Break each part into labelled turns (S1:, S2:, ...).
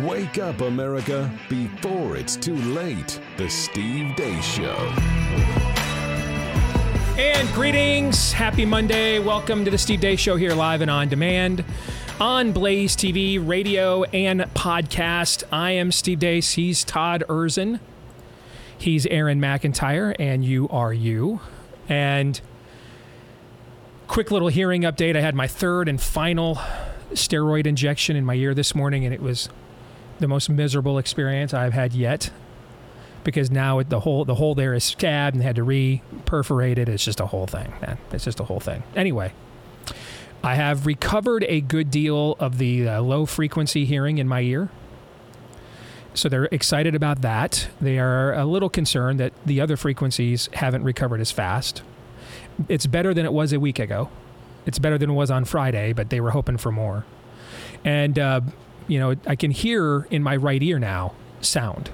S1: Wake up, America, before it's too late. The Steve Deace Show.
S2: And greetings. Happy Monday. Welcome to the Steve Deace Show here live and on demand on Blaze TV, radio, and podcast. I am Steve Deace. He's Todd Erzen. He's Aaron McIntyre, and you are you. And quick little hearing update. I had my third and final steroid injection in my ear this morning, and it was the most miserable experience I've had yet because now the hole the hole there is scabbed and had to re-perforate it. It's just a whole thing, man. It's just a whole thing. Anyway, I have recovered a good deal of the uh, low frequency hearing in my ear. So they're excited about that. They are a little concerned that the other frequencies haven't recovered as fast. It's better than it was a week ago. It's better than it was on Friday, but they were hoping for more. And, uh, you know, I can hear in my right ear now sound.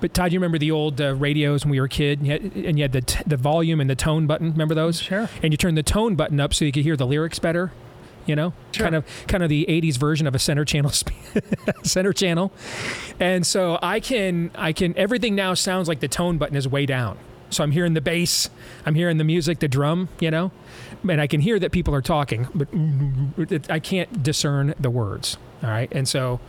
S2: But Todd, you remember the old uh, radios when we were a kid, and you had, and you had the, t- the volume and the tone button. Remember those?
S3: Sure.
S2: And you turn the tone button up so you could hear the lyrics better. You know,
S3: Sure.
S2: kind of kind of the '80s version of a center channel sp- center channel. And so I can I can everything now sounds like the tone button is way down. So I'm hearing the bass, I'm hearing the music, the drum. You know, and I can hear that people are talking, but I can't discern the words. All right, and so.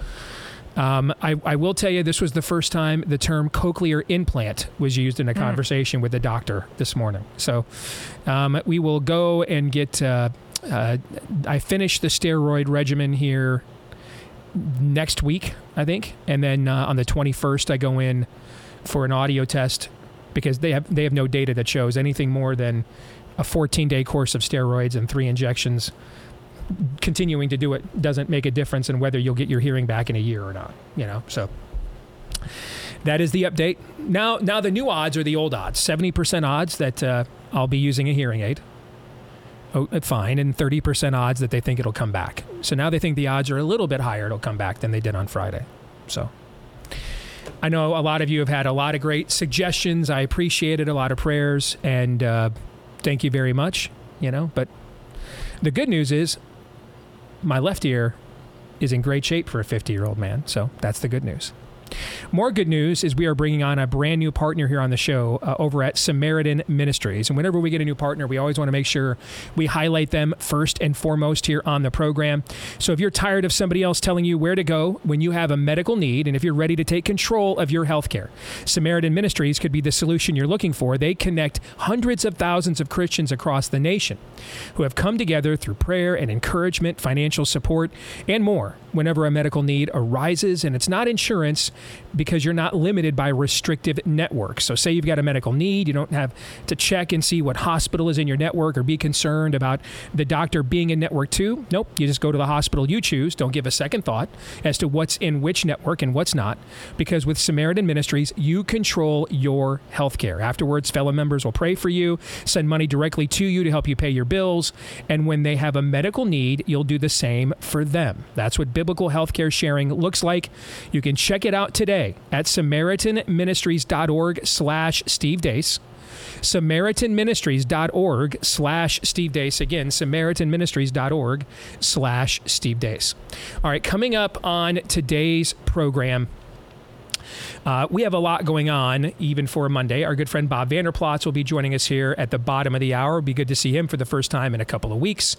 S2: Um, I, I will tell you, this was the first time the term cochlear implant was used in a conversation with the doctor this morning. So um, we will go and get. Uh, uh, I finished the steroid regimen here next week, I think, and then uh, on the 21st, I go in for an audio test because they have they have no data that shows anything more than a 14 day course of steroids and three injections continuing to do it doesn't make a difference in whether you'll get your hearing back in a year or not. You know, so that is the update. Now, now the new odds are the old odds. Seventy percent odds that uh, I'll be using a hearing aid. Oh, uh, fine, and thirty percent odds that they think it'll come back. So now they think the odds are a little bit higher it'll come back than they did on Friday. So. I know a lot of you have had a lot of great suggestions. I appreciate it, a lot of prayers, and uh, thank you very much. You know, but the good news is my left ear is in great shape for a 50 year old man. So that's the good news. More good news is we are bringing on a brand new partner here on the show uh, over at Samaritan Ministries. And whenever we get a new partner, we always want to make sure we highlight them first and foremost here on the program. So if you're tired of somebody else telling you where to go when you have a medical need and if you're ready to take control of your health care, Samaritan Ministries could be the solution you're looking for. They connect hundreds of thousands of Christians across the nation who have come together through prayer and encouragement, financial support, and more whenever a medical need arises. And it's not insurance because you're not limited by restrictive networks. So, say you've got a medical need, you don't have to check and see what hospital is in your network or be concerned about the doctor being in network two. Nope, you just go to the hospital you choose. Don't give a second thought as to what's in which network and what's not, because with Samaritan Ministries, you control your health care. Afterwards, fellow members will pray for you, send money directly to you to help you pay your bills, and when they have a medical need, you'll do the same for them. That's what biblical healthcare sharing looks like. You can check it out today at samaritanministries.org slash Steve Deace samaritanministries.org slash steve deace again samaritanministries.org slash steve deace all right coming up on today's program uh, we have a lot going on, even for Monday. Our good friend Bob Vander Plaats will be joining us here at the bottom of the hour. It'll be good to see him for the first time in a couple of weeks.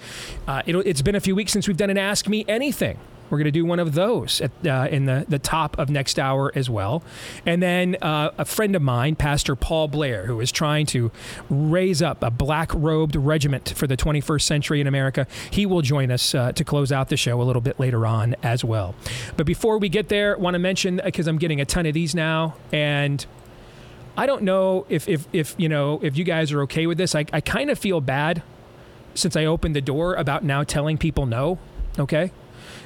S2: Uh, it'll, it's been a few weeks since we've done an Ask Me Anything. We're going to do one of those at, uh, in the, the top of next hour as well. And then uh, a friend of mine, Pastor Paul Blair, who is trying to raise up a black robed regiment for the 21st century in America, he will join us uh, to close out the show a little bit later on as well. But before we get there, want to mention, because I'm getting a ton of these now, and I don't know if, if, if you know if you guys are okay with this. I, I kind of feel bad since I opened the door about now telling people no. Okay.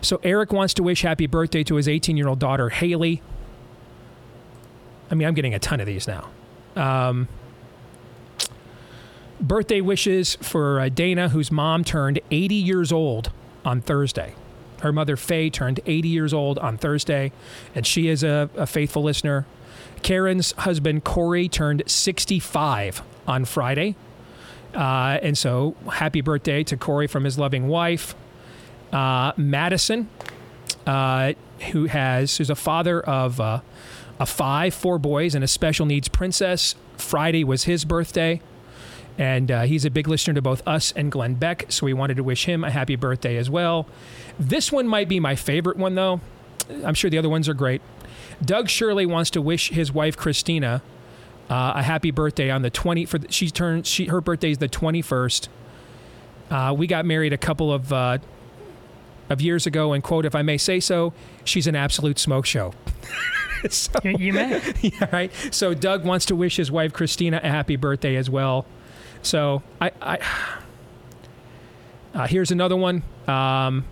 S2: So Eric wants to wish happy birthday to his 18 year old daughter, Haley. I mean, I'm getting a ton of these now. Um, birthday wishes for uh, Dana, whose mom turned 80 years old on Thursday. Her mother, Faye, turned 80 years old on Thursday, and she is a, a faithful listener. Karen's husband, Corey, turned 65 on Friday. Uh, and so, happy birthday to Corey from his loving wife. Uh, Madison, uh, who has who's a father of uh, a five, four boys, and a special needs princess. Friday was his birthday. And uh, he's a big listener to both us and Glenn Beck, so we wanted to wish him a happy birthday as well. This one might be my favorite one, though. I'm sure the other ones are great. Doug Shirley wants to wish his wife Christina uh, a happy birthday on the 20. For she turns she her birthday is the 21st. Uh, we got married a couple of of years ago, and quote, if I may say so, she's an absolute smoke show.
S3: so, you, you may.
S2: Yeah, right. So Doug wants to wish his wife Christina a happy birthday as well. So I, I uh, here's another one. Um,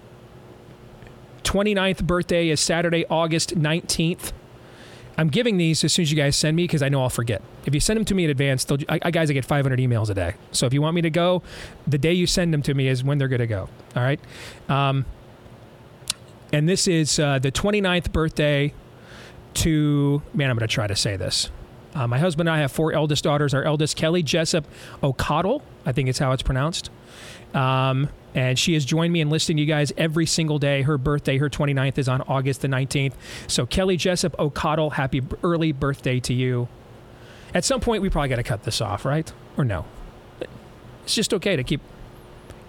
S2: 29th birthday is Saturday, August 19th. I'm giving these as soon as you guys send me because I know I'll forget. If you send them to me in advance, I, I, guys, I get 500 emails a day. So if you want me to go, the day you send them to me is when they're going to go. All right. Um, and this is uh, the 29th birthday to, man, I'm going to try to say this. Uh, my husband and I have four eldest daughters. Our eldest, Kelly Jessup O'Connell, I think it's how it's pronounced. Um, and she has joined me in listening to you guys every single day. Her birthday, her 29th, is on August the 19th. So, Kelly Jessup O'Connell, happy early birthday to you. At some point, we probably got to cut this off, right? Or no? It's just okay to keep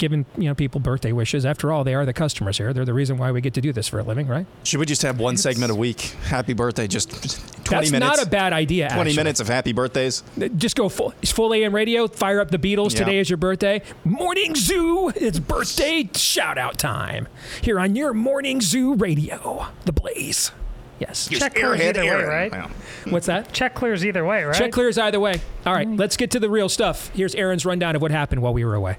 S2: giving you know people birthday wishes. After all, they are the customers here. They're the reason why we get to do this for a living, right?
S4: Should we just have one it's, segment a week? Happy birthday, just twenty
S2: that's
S4: minutes.
S2: That's not a bad idea.
S4: Twenty
S2: actually.
S4: minutes of happy birthdays.
S2: Uh, just go full, full AM radio. Fire up the Beatles. Yeah. Today is your birthday. Morning Zoo. It's birthday shout out time here on your Morning Zoo radio. The Blaze. Yes.
S3: Check clears either way, right? Yeah.
S2: What's that?
S3: Check clears either way, right?
S2: Check clears either way. All right, let's get to the real stuff. Here's Aaron's rundown of what happened while we were away.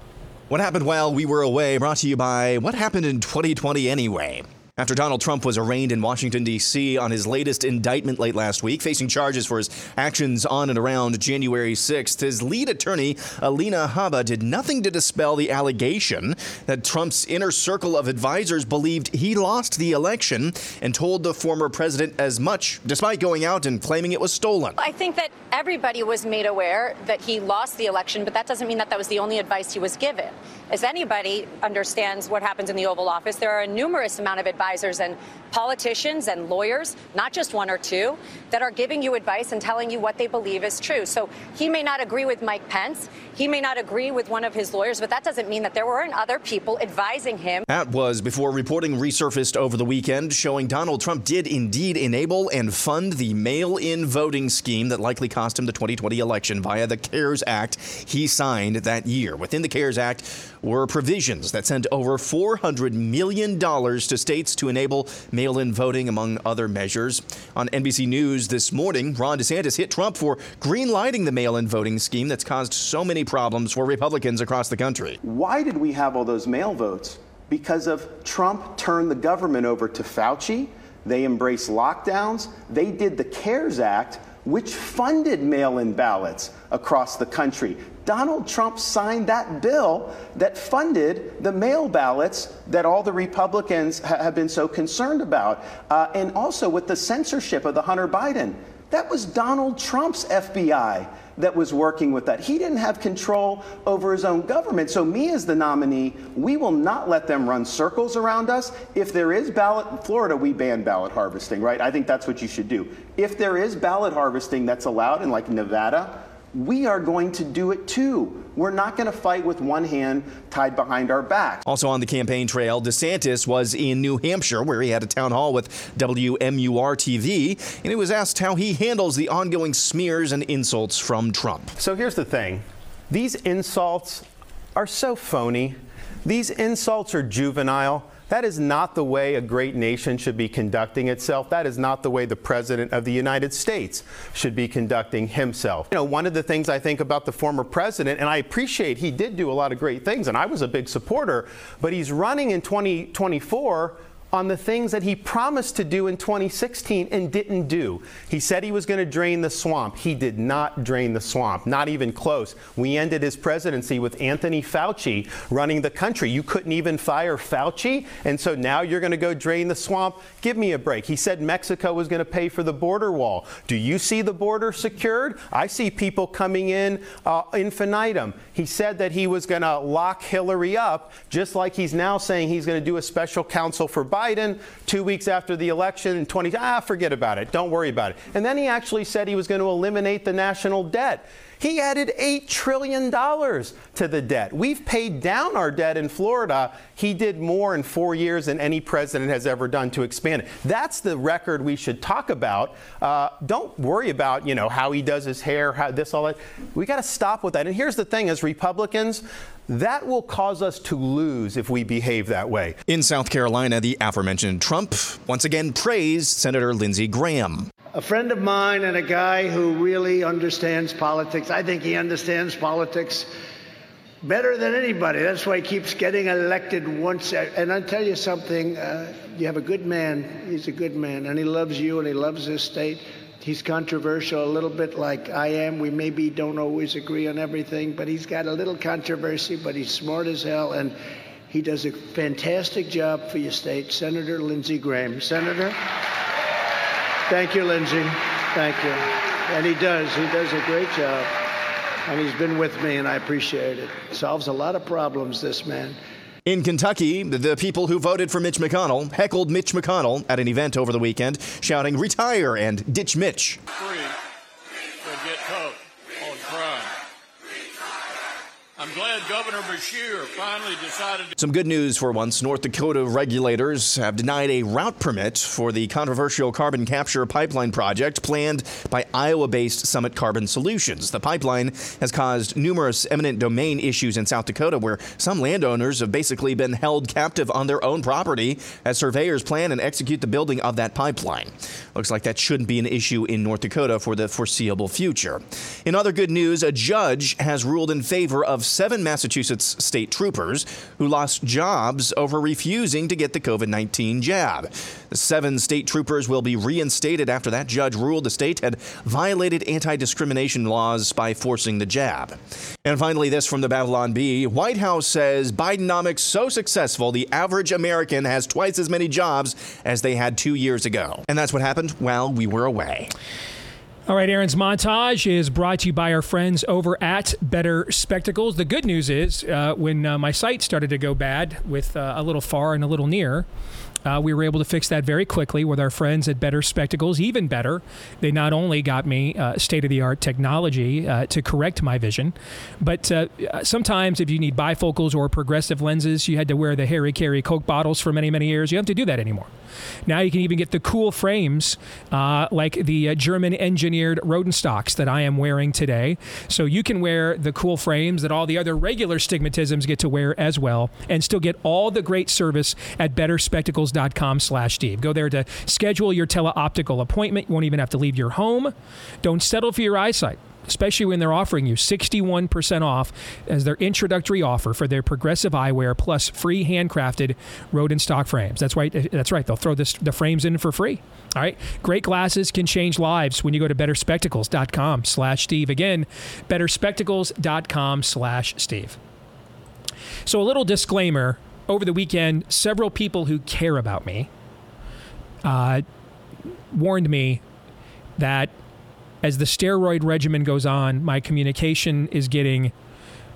S4: What happened while we were away brought to you by What Happened in 2020 Anyway. After Donald Trump was arraigned in Washington, D.C. on his latest indictment late last week, facing charges for his actions on and around January 6th, his lead attorney, Alina Habba, did nothing to dispel the allegation that Trump's inner circle of advisors believed he lost the election and told the former president as much, despite going out and claiming it was stolen.
S5: I think that everybody was made aware that he lost the election, but that doesn't mean that that was the only advice he was given. As anybody understands what happens in the Oval Office, there are a numerous amount of advisors and politicians and lawyers, not just one or two, that are giving you advice and telling you what they believe is true. So he may not agree with Mike Pence. He may not agree with one of his lawyers, but that doesn't mean that there weren't other people advising him.
S4: That was before reporting resurfaced over the weekend showing Donald Trump did indeed enable and fund the mail in voting scheme that likely cost him the 2020 election via the CARES Act he signed that year. Within the CARES Act were provisions that sent over $400 million to states to enable mail in voting, among other measures. On NBC News this morning, Ron DeSantis hit Trump for greenlighting the mail in voting scheme that's caused so many problems for Republicans across the country.
S6: Why did we have all those mail votes? Because of Trump turned the government over to Fauci. They embraced lockdowns. They did the CARES Act, which funded mail in ballots across the country. Donald Trump signed that bill that funded the mail ballots that all the Republicans ha- have been so concerned about. Uh, and also with the censorship of the Hunter Biden. That was Donald Trump's FBI that was working with that. He didn't have control over his own government. So, me as the nominee, we will not let them run circles around us. If there is ballot, in Florida, we ban ballot harvesting, right? I think that's what you should do. If there is ballot harvesting that's allowed in like Nevada, we are going to do it too. We're not going to fight with one hand tied behind our back.
S4: Also on the campaign trail, DeSantis was in New Hampshire where he had a town hall with WMUR TV, and he was asked how he handles the ongoing smears and insults from Trump.
S6: So here's the thing these insults are so phony, these insults are juvenile. That is not the way a great nation should be conducting itself. That is not the way the President of the United States should be conducting himself. You know, one of the things I think about the former president, and I appreciate he did do a lot of great things, and I was a big supporter, but he's running in 2024 on the things that he promised to do in 2016 and didn't do. He said he was going to drain the swamp. He did not drain the swamp, not even close. We ended his presidency with Anthony Fauci running the country. You couldn't even fire Fauci, and so now you're going to go drain the swamp? Give me a break. He said Mexico was going to pay for the border wall. Do you see the border secured? I see people coming in uh, infinitum. He said that he was going to lock Hillary up, just like he's now saying he's going to do a special counsel for Biden. Biden two weeks after the election in 20, ah, forget about it. Don't worry about it. And then he actually said he was going to eliminate the national debt. He added $8 trillion to the debt. We've paid down our debt in Florida. He did more in four years than any president has ever done to expand it. That's the record we should talk about. Uh, don't worry about, you know, how he does his hair, how this, all that. We got to stop with that. And here's the thing as Republicans, that will cause us to lose if we behave that way.
S4: In South Carolina, the aforementioned Trump once again praised Senator Lindsey Graham
S7: a friend of mine and a guy who really understands politics. I think he understands politics better than anybody. That's why he keeps getting elected once. And I'll tell you something uh, you have a good man. He's a good man, and he loves you and he loves this state. He's controversial, a little bit like I am. We maybe don't always agree on everything, but he's got a little controversy, but he's smart as hell. And he does a fantastic job for your state. Senator Lindsey Graham. Senator? Thank you, Lindsey. Thank you. And he does. He does a great job. And he's been with me, and I appreciate it. Solves a lot of problems, this man.
S4: In Kentucky, the people who voted for Mitch McConnell heckled Mitch McConnell at an event over the weekend, shouting, Retire and ditch Mitch.
S8: Free. get tough on crime. I'm glad Governor Beshear finally decided.
S4: Some good news for once. North Dakota regulators have denied a route permit for the controversial carbon capture pipeline project planned by Iowa based Summit Carbon Solutions. The pipeline has caused numerous eminent domain issues in South Dakota where some landowners have basically been held captive on their own property as surveyors plan and execute the building of that pipeline. Looks like that shouldn't be an issue in North Dakota for the foreseeable future. In other good news, a judge has ruled in favor of seven Massachusetts state troopers who lost jobs over refusing to get the COVID 19 jab. The seven state troopers will be reinstated after that judge ruled the state had violated anti discrimination laws by forcing the jab. And finally, this from the Babylon Bee White House says Bidenomics so successful, the average American has twice as many jobs as they had two years ago. And that's what happened while we were away.
S2: All right, Aaron's montage is brought to you by our friends over at Better Spectacles. The good news is, uh, when uh, my sight started to go bad with uh, a little far and a little near, uh, we were able to fix that very quickly with our friends at Better Spectacles. Even better, they not only got me uh, state of the art technology uh, to correct my vision, but uh, sometimes if you need bifocals or progressive lenses, you had to wear the Harry Caray Coke bottles for many, many years. You don't have to do that anymore. Now you can even get the cool frames uh, like the uh, German engineered Rodenstocks that I am wearing today. So you can wear the cool frames that all the other regular stigmatisms get to wear as well and still get all the great service at betterspectacles.com slash Steve. Go there to schedule your teleoptical appointment. You won't even have to leave your home. Don't settle for your eyesight especially when they're offering you 61% off as their introductory offer for their progressive eyewear plus free handcrafted Rodenstock frames. That's right. That's right. They'll throw this, the frames in for free. All right. Great glasses can change lives when you go to betterspectacles.com slash Steve. Again, betterspectacles.com slash Steve. So a little disclaimer. Over the weekend, several people who care about me uh, warned me that as the steroid regimen goes on, my communication is getting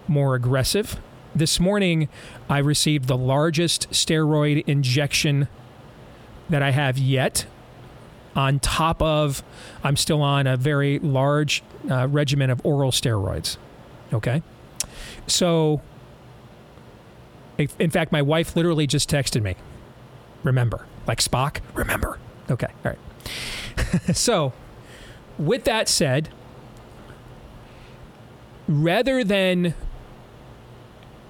S2: more aggressive. This morning, I received the largest steroid injection that I have yet. On top of, I'm still on a very large uh, regimen of oral steroids. Okay. So, in fact, my wife literally just texted me. Remember, like Spock, remember. Okay. All right. so, with that said, rather than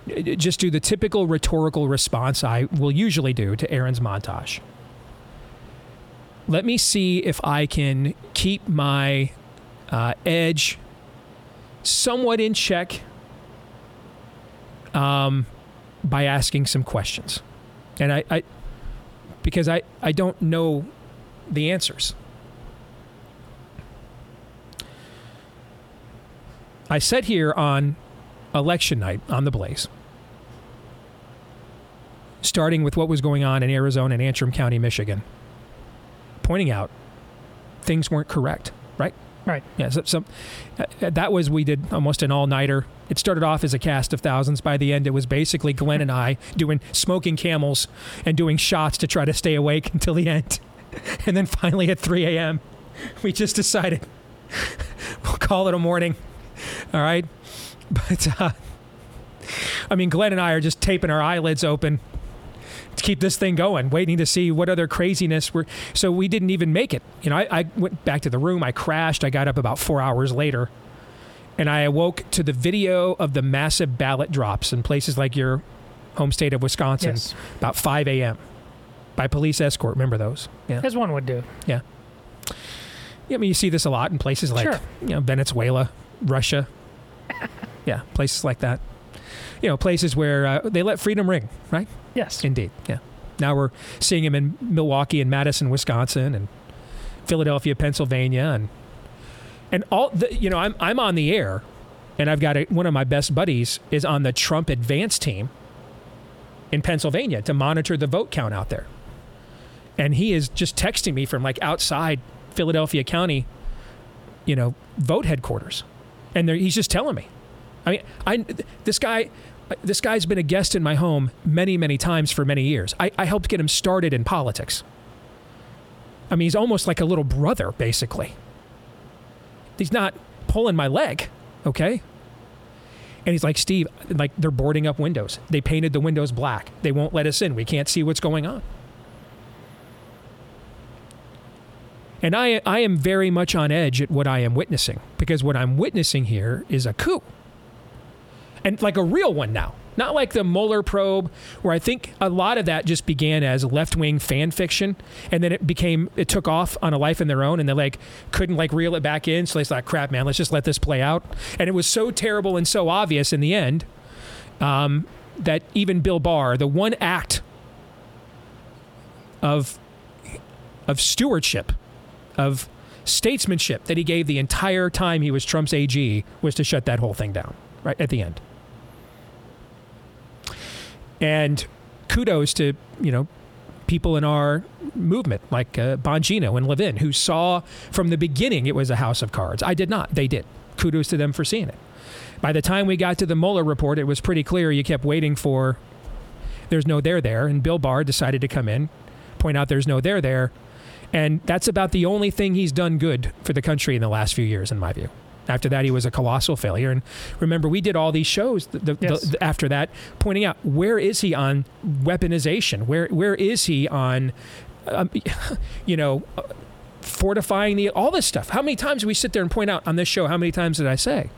S2: just do the typical rhetorical response I will usually do to Aaron's montage, let me see if I can keep my uh, edge somewhat in check um, by asking some questions. And I, I because I, I don't know the answers. I sat here on election night on the Blaze, starting with what was going on in Arizona and Antrim County, Michigan, pointing out things weren't correct, right?
S3: Right.
S2: Yeah. So, so uh, that was we did almost an all nighter. It started off as a cast of thousands. By the end, it was basically Glenn and I doing smoking camels and doing shots to try to stay awake until the end. And then finally at 3 a.m., we just decided we'll call it a morning. All right. But uh, I mean, Glenn and I are just taping our eyelids open keep this thing going, waiting to see what other craziness were. So we didn't even make it. You know, I, I went back to the room. I crashed. I got up about four hours later, and I awoke to the video of the massive ballot drops in places like your home state of Wisconsin,
S3: Yes.
S2: about 5 a.m. by police escort. Remember those? Yeah.
S3: As one would do.
S2: Yeah. Yeah, I mean, you see this a lot in places like
S3: Sure.
S2: you know Venezuela, Russia. yeah, places like that. You know, places where uh, they let freedom ring, right?
S3: Yes.
S2: Indeed. Yeah. Now we're seeing him in Milwaukee and Madison, Wisconsin, and Philadelphia, Pennsylvania, and and all the you know I'm I'm on the air, and I've got a, one of my best buddies is on the Trump advance team in Pennsylvania to monitor the vote count out there, and he is just texting me from like outside Philadelphia County, you know, vote headquarters, and he's just telling me. I mean, I this guy, this guy's been a guest in my home many, many times for many years. I, I helped get him started in politics. I mean, he's almost like a little brother, basically. He's not pulling my leg, okay? And he's like, Steve, like they're boarding up windows. They painted the windows black. They won't let us in. We can't see what's going on. And I, I am very much on edge at what I am witnessing because what I'm witnessing here is a coup and like a real one now. Not like the Mueller probe, where I think a lot of that just began as left wing fan fiction, and then it became it took off on a life in their own, and they like couldn't like reel it back in, so they thought, "Crap, man, let's just let this play out." And it was so terrible and so obvious in the end um, that even Bill Barr, the one act of of stewardship, of statesmanship that he gave the entire time he was Trump's AG, was to shut that whole thing down right at the end. And kudos to, you know, people in our movement like uh, Bongino and Levin who saw from the beginning it was a house of cards. I did not. They did. Kudos to them for seeing it. By the time we got to the Mueller report, it was pretty clear you kept waiting for there's no there there. And Bill Barr decided to come in, point out there's no there there. And that's about the only thing he's done good for the country in the last few years, in my view. After that, he was a colossal failure. And remember, we did all these shows the, the,
S3: Yes.
S2: the- after that, pointing out where is he on weaponization? Where where is he on, um, you know, fortifying the all this stuff? How many times do we sit there and point out on this show? How many times did I say?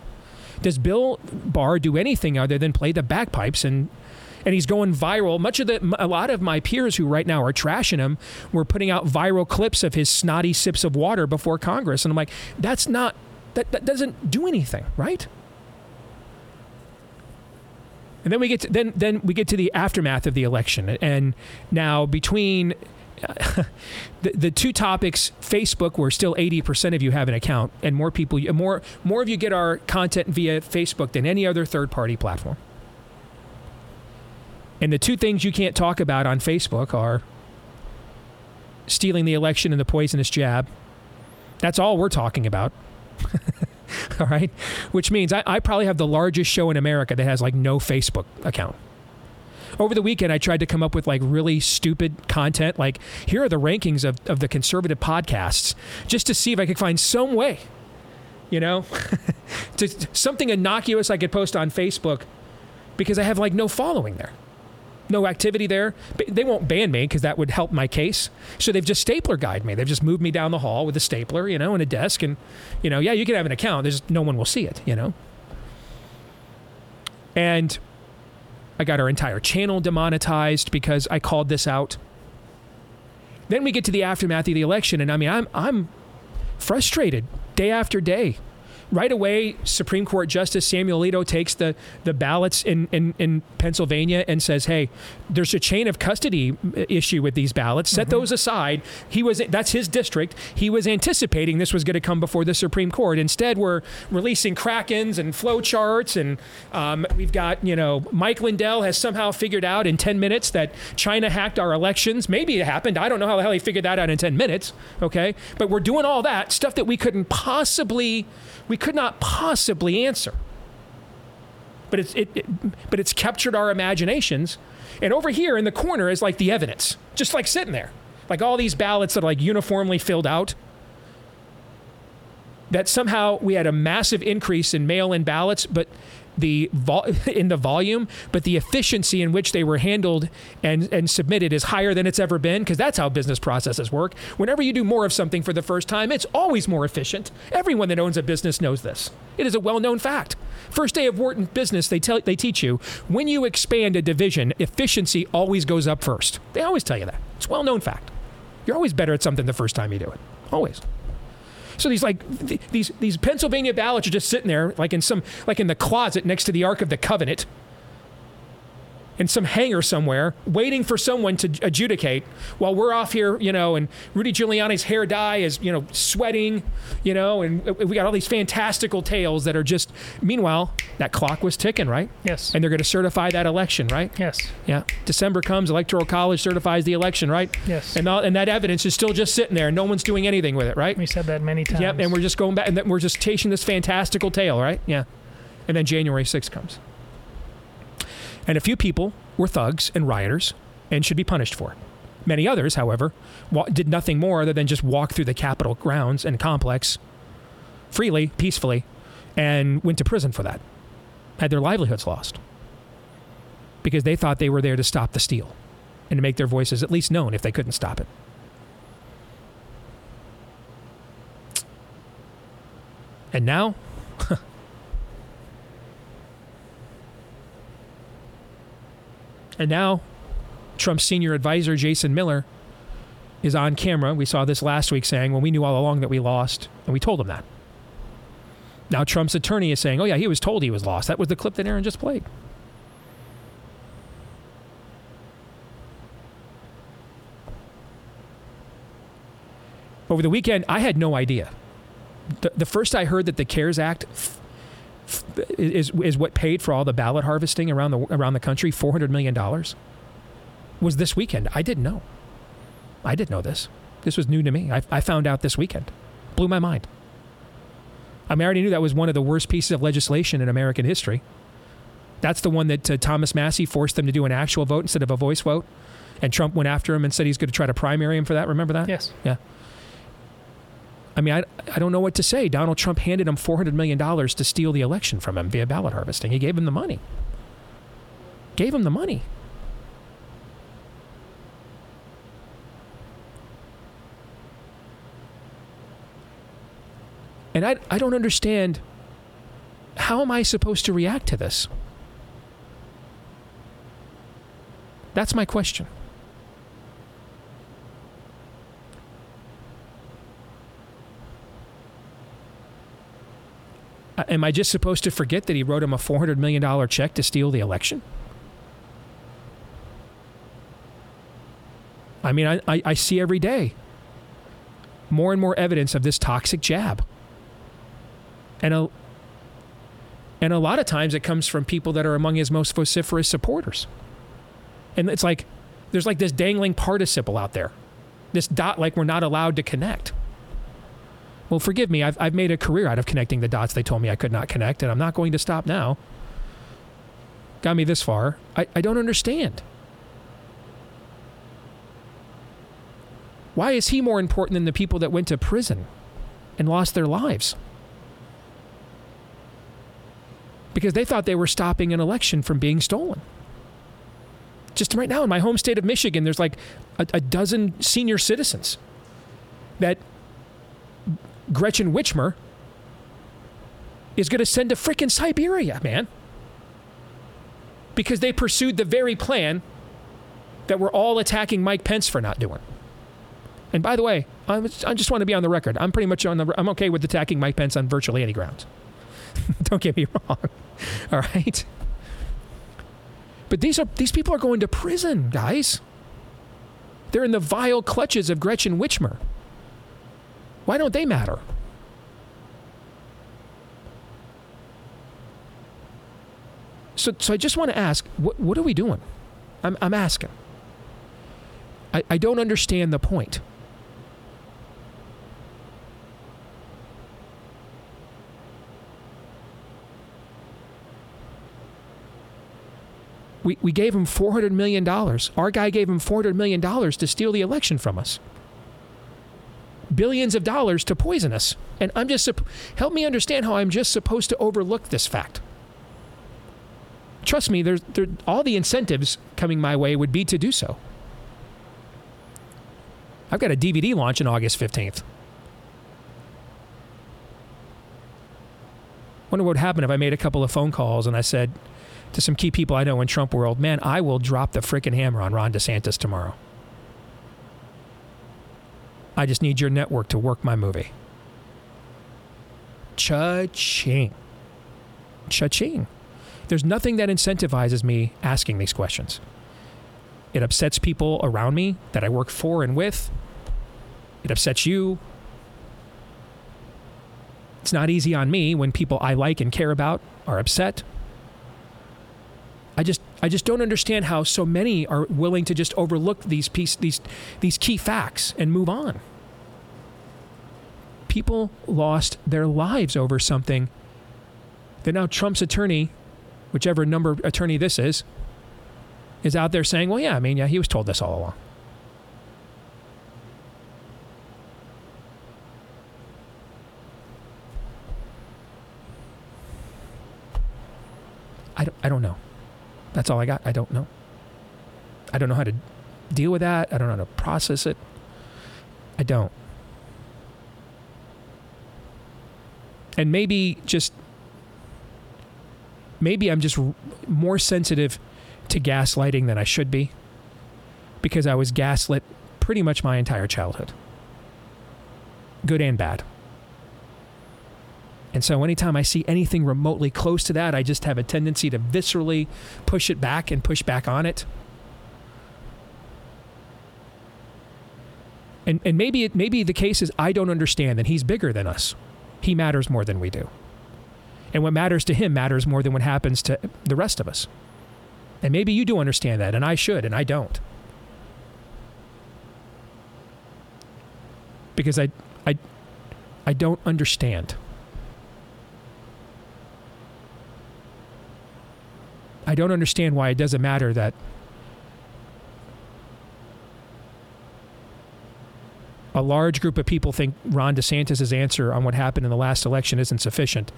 S2: Does Bill Barr do anything other than play the bagpipes and and he's going viral. Much of the a lot of my peers who right now are trashing him were putting out viral clips of his snotty sips of water before Congress, and I'm like, that's not that that doesn't do anything, right? And then we get to, then then we get to the aftermath of the election, and now between the, the two topics, Facebook, where still 80% of you have an account, and more people, more more of you get our content via Facebook than any other third party platform. And the two things you can't talk about on Facebook are stealing the election and the poisonous jab. That's all we're talking about. all right. Which means I, I probably have the largest show in America that has like no Facebook account. Over the weekend, I tried to come up with like really stupid content. Like, here are the rankings of, of the conservative podcasts, just to see if I could find some way, you know, to something innocuous I could post on Facebook because I have like no following there no activity there. They won't ban me because that would help my case. So they've just stapler guide me. They've just moved me down the hall with a stapler, you know, and a desk, and you know, yeah, you can have an account. There's no one will see it, you know. And I got our entire channel demonetized because I called this out. Then we get to the aftermath of the election, and I mean, I'm I'm frustrated day after day right away, Supreme Court Justice Samuel Alito takes the, the ballots in, in, in Pennsylvania and says, hey, there's a chain of custody issue with these ballots. Set those aside. He was that's his district. He was anticipating this was going to come before the Supreme Court. Instead, we're releasing krakens and flowcharts. and um, we've got you know Mike Lindell has somehow figured out in 10 minutes that China hacked our elections. Maybe it happened. I don't know how the hell he figured that out in 10 minutes. Okay, but we're doing all that stuff that we couldn't possibly we could not possibly answer. But it's it, it but it's captured our imaginations. And over here in the corner is like the evidence, just like sitting there, like all these ballots that are like uniformly filled out. That somehow we had a massive increase in mail-in ballots, but the vol- in the volume, but the efficiency in which they were handled and, and submitted is higher than it's ever been because that's how business processes work. Whenever you do more of something for the first time, it's always more efficient. Everyone that owns a business knows this. It is a well-known fact. First day of Wharton business, they tell they teach you when you expand a division, efficiency always goes up first. They always tell you that. It's a well-known fact. You're always better at something the first time you do it. Always. So these like th- these these Pennsylvania ballots are just sitting there like in some like in the closet next to the Ark of the Covenant in some hangar somewhere waiting for someone to adjudicate while we're off here, you know, and Rudy Giuliani's hair dye is, you know, sweating, you know, and uh, we got all these fantastical tales that are just meanwhile, that clock was ticking, right?
S3: Yes.
S2: And they're going to certify that election, right?
S3: Yes.
S2: Yeah. December comes, electoral college certifies the election, right?
S3: Yes.
S2: And all, and that evidence is still just sitting there. No one's doing anything with it, right?
S3: We said that many times.
S2: Yep, and we're just going back, and then we're just chasing this fantastical tale, right? Yeah. And then January 6th comes. And a few people were thugs and rioters and should be punished for it. Many others, however, wa- did nothing more than just walk through the Capitol grounds and complex freely, peacefully, and went to prison for that. Had their livelihoods lost because they thought they were there to stop the steal and to make their voices at least known if they couldn't stop it. And now, and now, Trump's senior advisor, Jason Miller, is on camera. We saw this last week saying, well, we knew all along that we lost, and we told him that. Now, Trump's attorney is saying, oh, yeah, he was told he was lost. That was the clip that Aaron just played. Over the weekend, I had no idea. The, the first I heard that the CARES Act is, is what paid for all the ballot harvesting around the, around the country, $400 million, was this weekend. I didn't know. I didn't know this. This was new to me. I, I found out this weekend. Blew my mind. I mean, I already knew that was one of the worst pieces of legislation in American history. That's the one that uh, Thomas Massie forced them to do an actual vote instead of a voice vote. And Trump went after him and said he's going to try to primary him for that. Remember that?
S3: Yes.
S2: Yeah. I mean, I, I don't know what to say. Donald Trump handed him $400 million to steal the election from him via ballot harvesting. He gave him the money. Gave him the money. And I, I don't understand how am I supposed to react to this? That's my question. Uh, am I just supposed to forget that he wrote him a $400 million check to steal the election? I mean, I, I, I see every day more and more evidence of this toxic jab. And a, and a lot of times it comes from people that are among his most vociferous supporters. And it's like there's like this dangling participle out there, this dot like we're not allowed to connect. Well, forgive me, I've, I've made a career out of connecting the dots they told me I could not connect, and I'm not going to stop now. Got me this far. I, I don't understand. Why is he more important than the people that went to prison and lost their lives? Because they thought they were stopping an election from being stolen. Just right now in my home state of Michigan, there's like a, a dozen senior citizens that Gretchen Whitmer is going to send to freaking Siberia, man. Because they pursued the very plan that we're all attacking Mike Pence for not doing. And by the way, I'm, I just want to be on the record. I'm pretty much on the. I'm okay with attacking Mike Pence on virtually any grounds. Don't get me wrong. All right. But these are these people are going to prison, guys. They're in the vile clutches of Gretchen Whitmer. Why don't they matter? So, so I just want to ask, what, what are we doing? I'm, I'm asking. I, I don't understand the point. We, we gave him $400 million. Our guy gave him $400 million to steal the election from us. Billions of dollars to poison us. And I'm just, help me understand how I'm just supposed to overlook this fact. Trust me, there's there, all the incentives coming my way would be to do so. I've got a DVD launch on August 15th. Wonder what would happen if I made a couple of phone calls and I said, to some key people I know in Trump world, man, I will drop the freaking hammer on Ron DeSantis tomorrow. I just need your network to work my movie. Cha-ching. Cha-ching. There's nothing that incentivizes me asking these questions. It upsets people around me that I work for and with. It upsets you. It's not easy on me when people I like and care about are upset. I just I just don't understand how so many are willing to just overlook these piece these these key facts and move on. People lost their lives over something that now Trump's attorney, whichever number attorney this is, is out there saying, "Well, yeah, I mean, yeah, he was told this all along." I don't, I don't know. That's all I got. I don't know. I don't know how to deal with that. I don't know how to process it. I don't. And maybe just maybe I'm just more sensitive to gaslighting than I should be because I was gaslit pretty much my entire childhood. Good and bad. And so anytime I see anything remotely close to that, I just have a tendency to viscerally push it back and push back on it. And, and maybe it maybe the case is I don't understand that he's bigger than us. He matters more than we do. And what matters to him matters more than what happens to the rest of us. And maybe you do understand that, and I should, and I don't. Because I I I don't understand. I don't understand why it doesn't matter that a large group of people think Ron DeSantis' answer on what happened in the last election isn't sufficient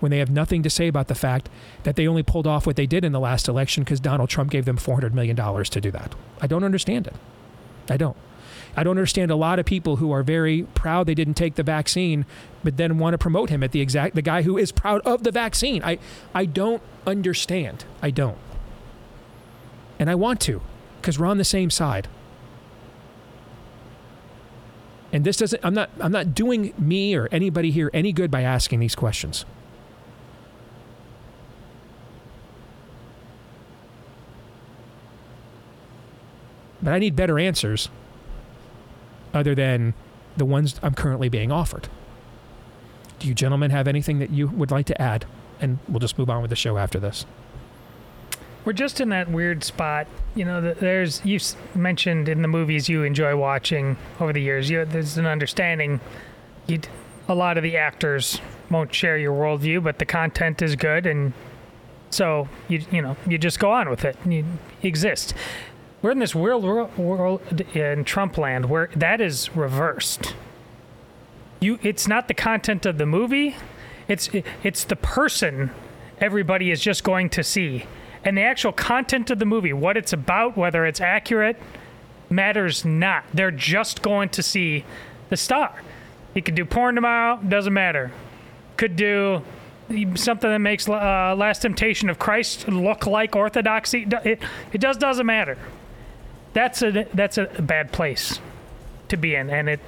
S2: when they have nothing to say about the fact that they only pulled off what they did in the last election because Donald Trump gave them $400 million to do that. I don't understand it. I don't. I don't understand a lot of people who are very proud they didn't take the vaccine, but then want to promote him at the exact the guy who is proud of the vaccine. I I don't understand. I don't. And I want to, because we're on the same side. And this doesn't I'm not I'm not doing me or anybody here any good by asking these questions. But I need better answers other than the ones I'm currently being offered. Do you gentlemen have anything that you would like to add? And we'll just move on with the show after this.
S3: We're just in that weird spot. You know, there's, you mentioned in the movies you enjoy watching over the years, you, there's an understanding. you a lot of the actors won't share your worldview, but the content is good. And so, you, you know, you just go on with it. You exist we're in this world world in Trump land where that is reversed. You, it's not the content of the movie, it's it's the person everybody is just going to see, and the actual content of the movie, what it's about, whether it's accurate, matters not. They're just going to see the star. He could do porn tomorrow, doesn't matter. Could do something that makes uh, Last Temptation of Christ look like orthodoxy. It, it just doesn't matter that's a that's a bad place. to be in, and it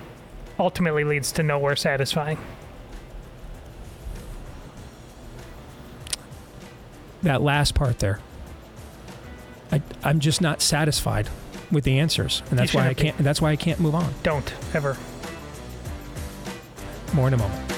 S3: ultimately leads to nowhere satisfying.
S2: That last part there. I, I'm just not satisfied with the answers, and that's why I
S3: shouldn't be.
S2: can't. That's why I can't move on.
S3: Don't ever.
S2: More in a moment.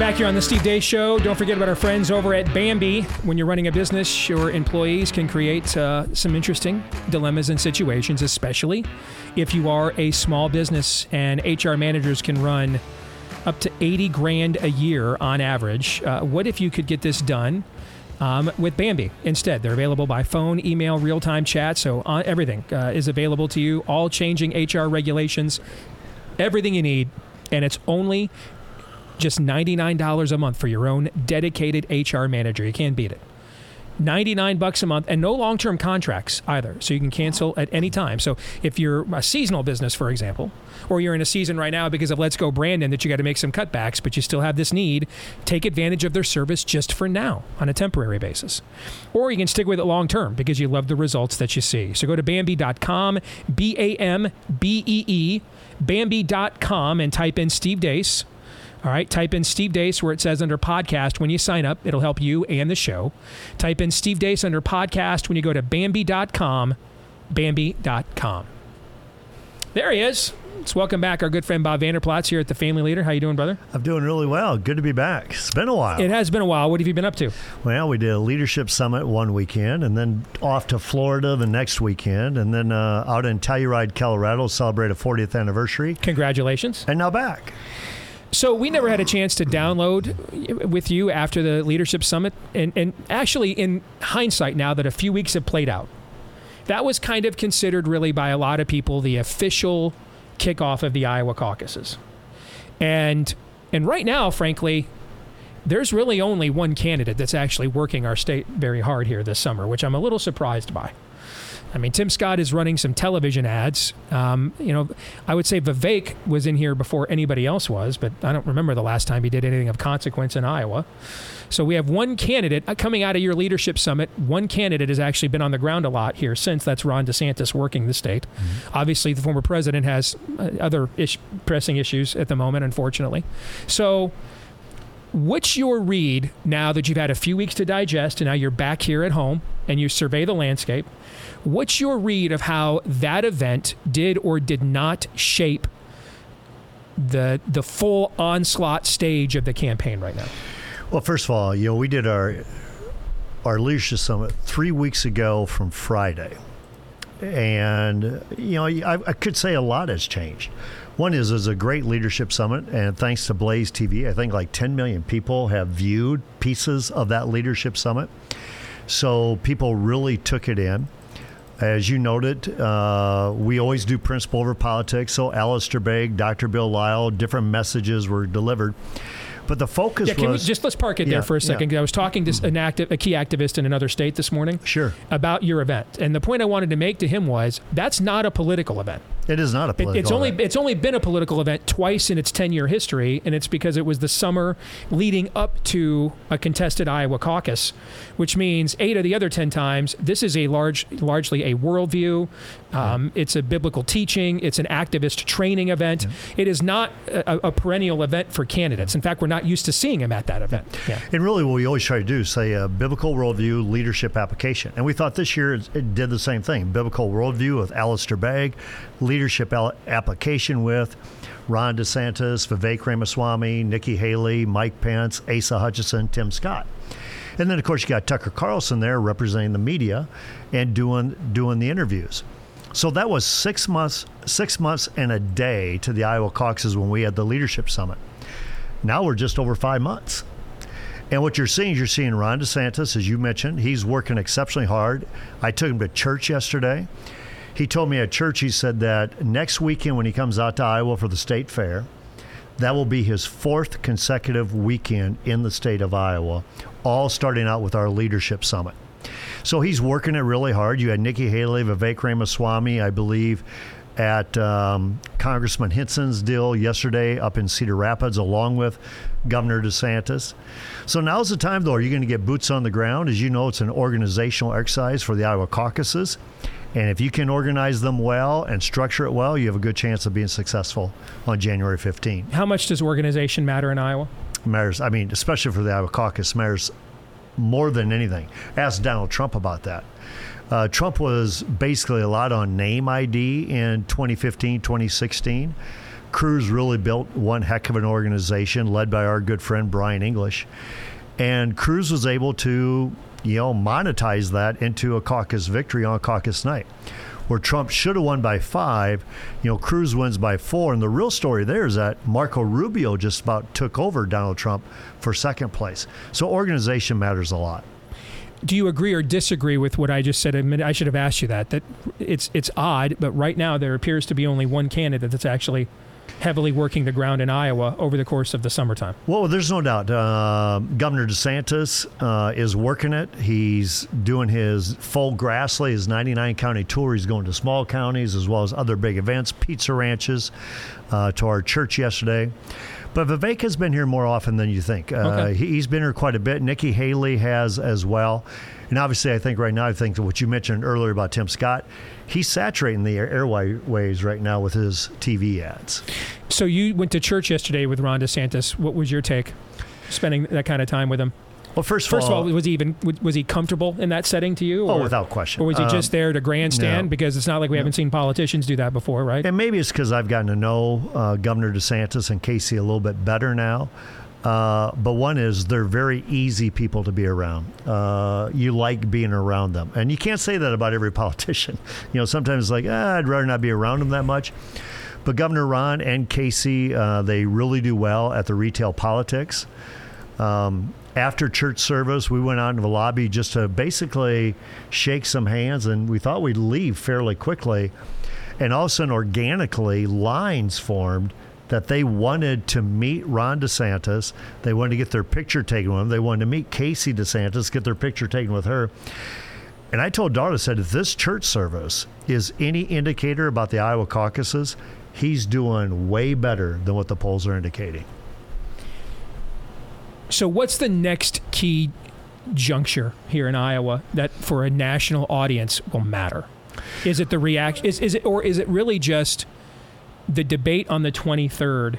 S2: Back here on the Steve Deace Show. Don't forget about our friends over at Bambee. When you're running a business, your employees can create uh, some interesting dilemmas and situations, especially if you are a small business and HR managers can run up to 80 grand a year on average. Uh, what if you could get this done um, with Bambi instead? They're available by phone, email, real time chat. So uh, everything uh, is available to you, all changing HR regulations, everything you need. And it's only just $99 a month for your own dedicated HR manager. You can't beat it. 99 bucks a month and no long-term contracts either. So you can cancel at any time. So if you're a seasonal business, for example, or you're in a season right now because of Let's Go Brandon that you got to make some cutbacks, but you still have this need, take advantage of their service just for now on a temporary basis. Or you can stick with it long term because you love the results that you see. So go to Bambee.com, B A M B E E, Bambee.com, and type in Steve Deace. All right, type in Steve Deace where it says under podcast when you sign up. It'll help you and the show. Type in Steve Deace under podcast when you go to Bambee.com, Bambee.com. There he is. Let's welcome back our good friend Bob Vander Plaats here at the Family Leader. How you doing, brother?
S9: I'm doing really well. Good to be back. It's been a while.
S2: It has been a while. What have you been up to?
S9: well, we did a leadership summit one weekend, and then off to Florida the next weekend, and then uh, out in Telluride, Colorado, celebrate a 40th anniversary,
S2: Congratulations.
S9: and now back.
S2: So we never had a chance to download with you after the leadership summit, and, and actually, in hindsight, now that a few weeks have played out, that was kind of considered really by a lot of people the official kickoff of the Iowa caucuses, and and right now, frankly, there's really only one candidate that's actually working our state very hard here this summer, which I'm a little surprised by. I mean, Tim Scott is running some television ads. Um, you know, I would say Vivek was in here before anybody else was, but I don't remember the last time he did anything of consequence in Iowa. So we have one candidate uh, coming out of your leadership summit. One candidate has actually been on the ground a lot here since. That's Ron DeSantis working the state. Obviously, the former president has uh, other ish- pressing issues at the moment, unfortunately. So What's your read now that you've had a few weeks to digest and now you're back here at home and you survey the landscape? What's your read of how that event did or did not shape the the full onslaught stage of the campaign right now?
S9: Well, first of all, you know, we did our our leadership summit three weeks ago from Friday, and you know, I, I could say a lot has changed. One is is a great leadership summit, and thanks to Blaze TV, I think like 10 million people have viewed pieces of that leadership summit. So people really took it in. As you noted, uh, we always do principle over politics. So Alistair Begg, Dr. Bill Lyle, different messages were delivered. But the focus
S2: Yeah, can we
S9: was
S2: just let's park it
S9: Yeah,
S2: there for a
S9: yeah.
S2: second. 'cause I was talking to an active, a key activist in another state this morning.
S9: Sure.
S2: About your event, and the point I wanted to make to him was that's not a political event.
S9: It is not a
S2: It-
S9: political.
S2: it's only
S9: event.
S2: it's only been a political event twice in its 10 year history, and it's because it was the summer leading up to a contested Iowa caucus, which means eight of the other 10 times this is a large largely a worldview. Um, it's a biblical teaching. It's an activist training event. It is not a, a perennial event for candidates. In fact, we're not used to seeing him at that event. Yeah.
S9: And really, what we always try to do is say a biblical worldview leadership application. And we thought this year it it did the same thing. Biblical worldview with Alistair Begg, leadership al- application with Ron DeSantis, Vivek Ramaswamy, Nikki Haley, Mike Pence, Asa Hutchinson, Tim Scott. And then, of course, you got Tucker Carlson there representing the media and doing doing the interviews. So that was six months, six months and a day to the Iowa caucuses when we had the leadership summit. Now we're just over five months. And what you're seeing is you're seeing Ron DeSantis, as you mentioned, he's working exceptionally hard. I took him to church yesterday. He told me at church, he said that next weekend when he comes out to Iowa for the state fair, that will be his fourth consecutive weekend in the state of Iowa, all starting out with our leadership summit. So he's working it really hard. You had Nikki Haley, Vivek Ramaswamy, I believe, at um, Congressman Hinson's deal yesterday up in Cedar Rapids, along with Governor DeSantis. So now's the time, though. Are you going to get boots on the ground? As you know, it's an organizational exercise for the Iowa caucuses. And if you can organize them well and structure it well, you have a good chance of being successful on January 15th.
S2: How much does organization matter in Iowa?
S9: Matters, I mean, especially for the Iowa caucus, matters more than anything. Ask Donald Trump about that. Uh, Trump was basically a lot on name ID in 2015, 2016. Cruz really built one heck of an organization led by our good friend Brian English. And Cruz was able to, you know, monetize that into a caucus victory on caucus night. Where Trump should have won by five, you know, Cruz wins by four. And the real story there is that Marco Rubio just about took over Donald Trump for second place. So organization matters a lot
S2: do you agree or disagree with what I just said? I should have asked you that. That it's it's odd, but right now there appears to be only one candidate that's actually heavily working the ground in Iowa over the course of the summertime.
S9: Well, there's no doubt. Uh, Governor DeSantis uh, is working it. He's doing his full Grassley, his 99 county tour. He's going to small counties as well as other big events, pizza ranches, uh, to our church yesterday. But Vivek has been here more often than you think. Uh, okay. He's been here quite a bit. Nikki Haley has as well. And obviously, I think right now, I think what you mentioned earlier about Tim Scott, he's saturating the airways right now with his TV ads.
S2: So you went to church yesterday with Ron DeSantis. What was your take, spending that kind of time with him?
S9: Well, first of
S2: first
S9: all,
S2: of all, was he even was he comfortable in that setting to you?
S9: Oh, or, oh, without question.
S2: Or was he um, just there to grandstand? No. Because it's not like we no. haven't seen politicians do that before, right?
S9: And maybe it's because I've gotten to know uh, Governor DeSantis and Casey a little bit better now. Uh, but one is they're very easy people to be around. Uh, you like being around them, and you can't say that about every politician. You know, sometimes it's like ah, I'd rather not be around them that much. But Governor Ron and Casey, uh, they really do well at the retail politics. Um, after church service, we went out into the lobby just to basically shake some hands, and we thought we'd leave fairly quickly. And all of a sudden, organically, lines formed that they wanted to meet Ron DeSantis. They wanted to get their picture taken with him. They wanted to meet Casey DeSantis, get their picture taken with her. And I told Darla, said, if this church service is any indicator about the Iowa caucuses, he's doing way better than what the polls are indicating.
S2: So, what's the next key juncture here in Iowa that for a national audience will matter? Is it the reaction? Is, is it or is it really just the debate on the 23rd?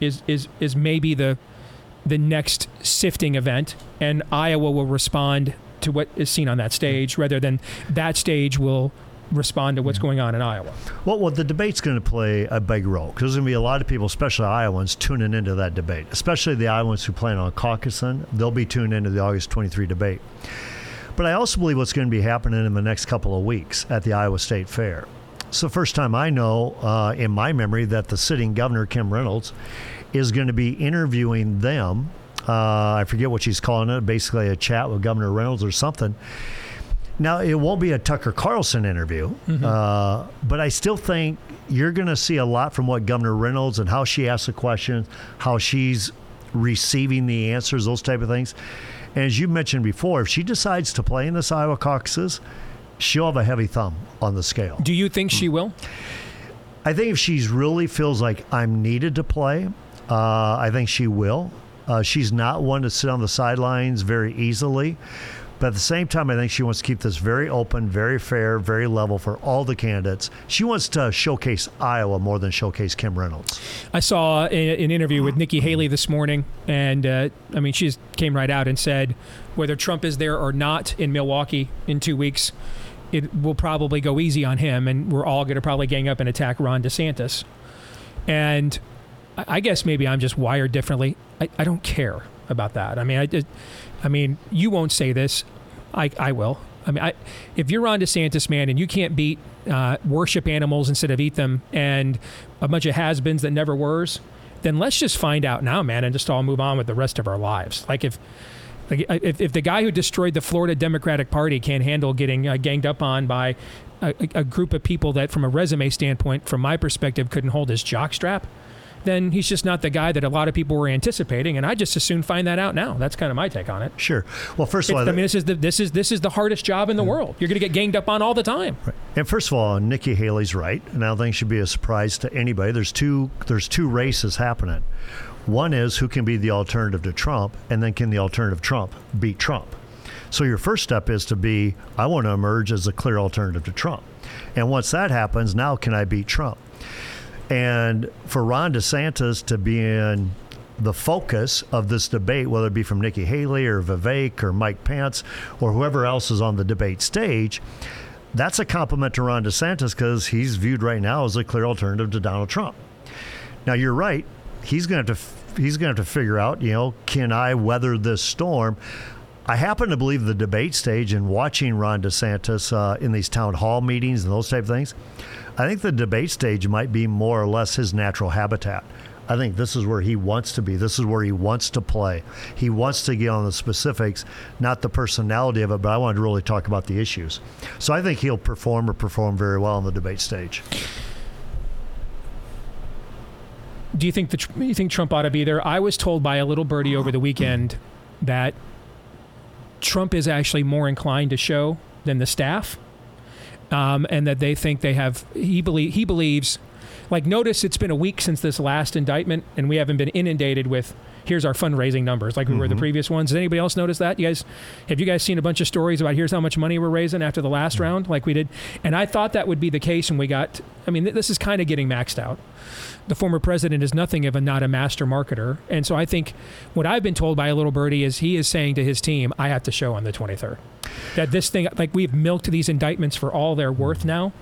S2: Is is is maybe the the next sifting event, and Iowa will respond to what is seen on that stage, mm-hmm. rather than that stage will respond to what's mm-hmm. going on in Iowa.
S9: Well, well the debate's going to play a big role because there's going to be a lot of people, especially Iowans, tuning into that debate, especially the Iowans who plan on caucusing. They'll be tuned into the August 23 debate. But I also believe what's going to be happening in the next couple of weeks at the Iowa State Fair. It's the first time I know uh, in my memory that the sitting governor, Kim Reynolds, is going to be interviewing them. Uh, I forget what she's calling it, basically a chat with Governor Reynolds or something now, it won't be a Tucker Carlson interview, mm-hmm. uh, but I still think you're going to see a lot from what Governor Reynolds and how she asks the questions, how she's receiving the answers, those type of things. And as you mentioned before, if she decides to play in this Iowa caucuses, she'll have a heavy thumb on the scale.
S2: Do you think she will?
S9: I think if she's really feels like I'm needed to play, uh, I think she will. Uh, she's not one to sit on the sidelines very easily. But at the same time, I think she wants to keep this very open, very fair, very level for all the candidates. She wants to showcase Iowa more than showcase Kim Reynolds.
S2: I saw an interview with Nikki Haley this morning, and uh, I mean, she came right out and said whether Trump is there or not in Milwaukee in two weeks, it will probably go easy on him, and we're all going to probably gang up and attack Ron DeSantis. And I guess maybe I'm just wired differently. I, I don't care about that. I mean, I I mean, you won't say this. I, I will. I mean, I, if you're Ron DeSantis, man, and you can't beat uh, worship animals instead of eat them and a bunch of has-beens that never were's, then let's just find out now, man, and just all move on with the rest of our lives. Like if, like if, if the guy who destroyed the Florida Democratic Party can't handle getting uh, ganged up on by a, a, group of people that, from a resume standpoint, from my perspective, couldn't hold his jockstrap, then he's just not the guy that a lot of people were anticipating. And I just as soon find that out now. That's kind of my take on it.
S9: Sure. Well, first of all,
S2: I mean, this is the this is this is the hardest job in the world. You're going to get ganged up on all the time. Right.
S9: And first of all, Nikki Haley's right, and I don't think it should be a surprise to anybody. There's two there's two races happening. One is who can be the alternative to Trump, and then can the alternative Trump beat Trump? So your first step is to be I want to emerge as a clear alternative to Trump. And once that happens, now can I beat Trump? And for Ron DeSantis to be in the focus of this debate, whether it be from Nikki Haley or Vivek or Mike Pence or whoever else is on the debate stage, that's a compliment to Ron DeSantis because he's viewed right now as a clear alternative to Donald Trump. Now you're right; he's going to have to he's going to have to figure out, you know, can I weather this storm? I happen to believe the debate stage and watching Ron DeSantis uh, in these town hall meetings and those type of things. I think the debate stage might be more or less his natural habitat. I think this is where he wants to be. This is where he wants to play. He wants to get on the specifics, not the personality of it, but I wanted to really talk about the issues. So I think he'll perform or perform very well on the debate stage.
S2: Do you think the you think Trump ought to be there? I was told by a little birdie over the weekend that Trump is actually more inclined to show than the staff, um, and that they think they have. He believe he believes. Like, notice it's been a week since this last indictment, and we haven't been inundated with. Here's our fundraising numbers, like we were the mm-hmm. previous ones. Does anybody else notice that? You guys, have you guys seen a bunch of stories about here's how much money we're raising after the last round, like we did? And I thought that would be the case, and we got. I mean, th- this is kind of getting maxed out the former president is nothing of a not a master marketer. And so I think what I've been told by a little birdie is he is saying to his team, I have to show on the 23rd. That this thing, like we've milked these indictments for all they're worth now.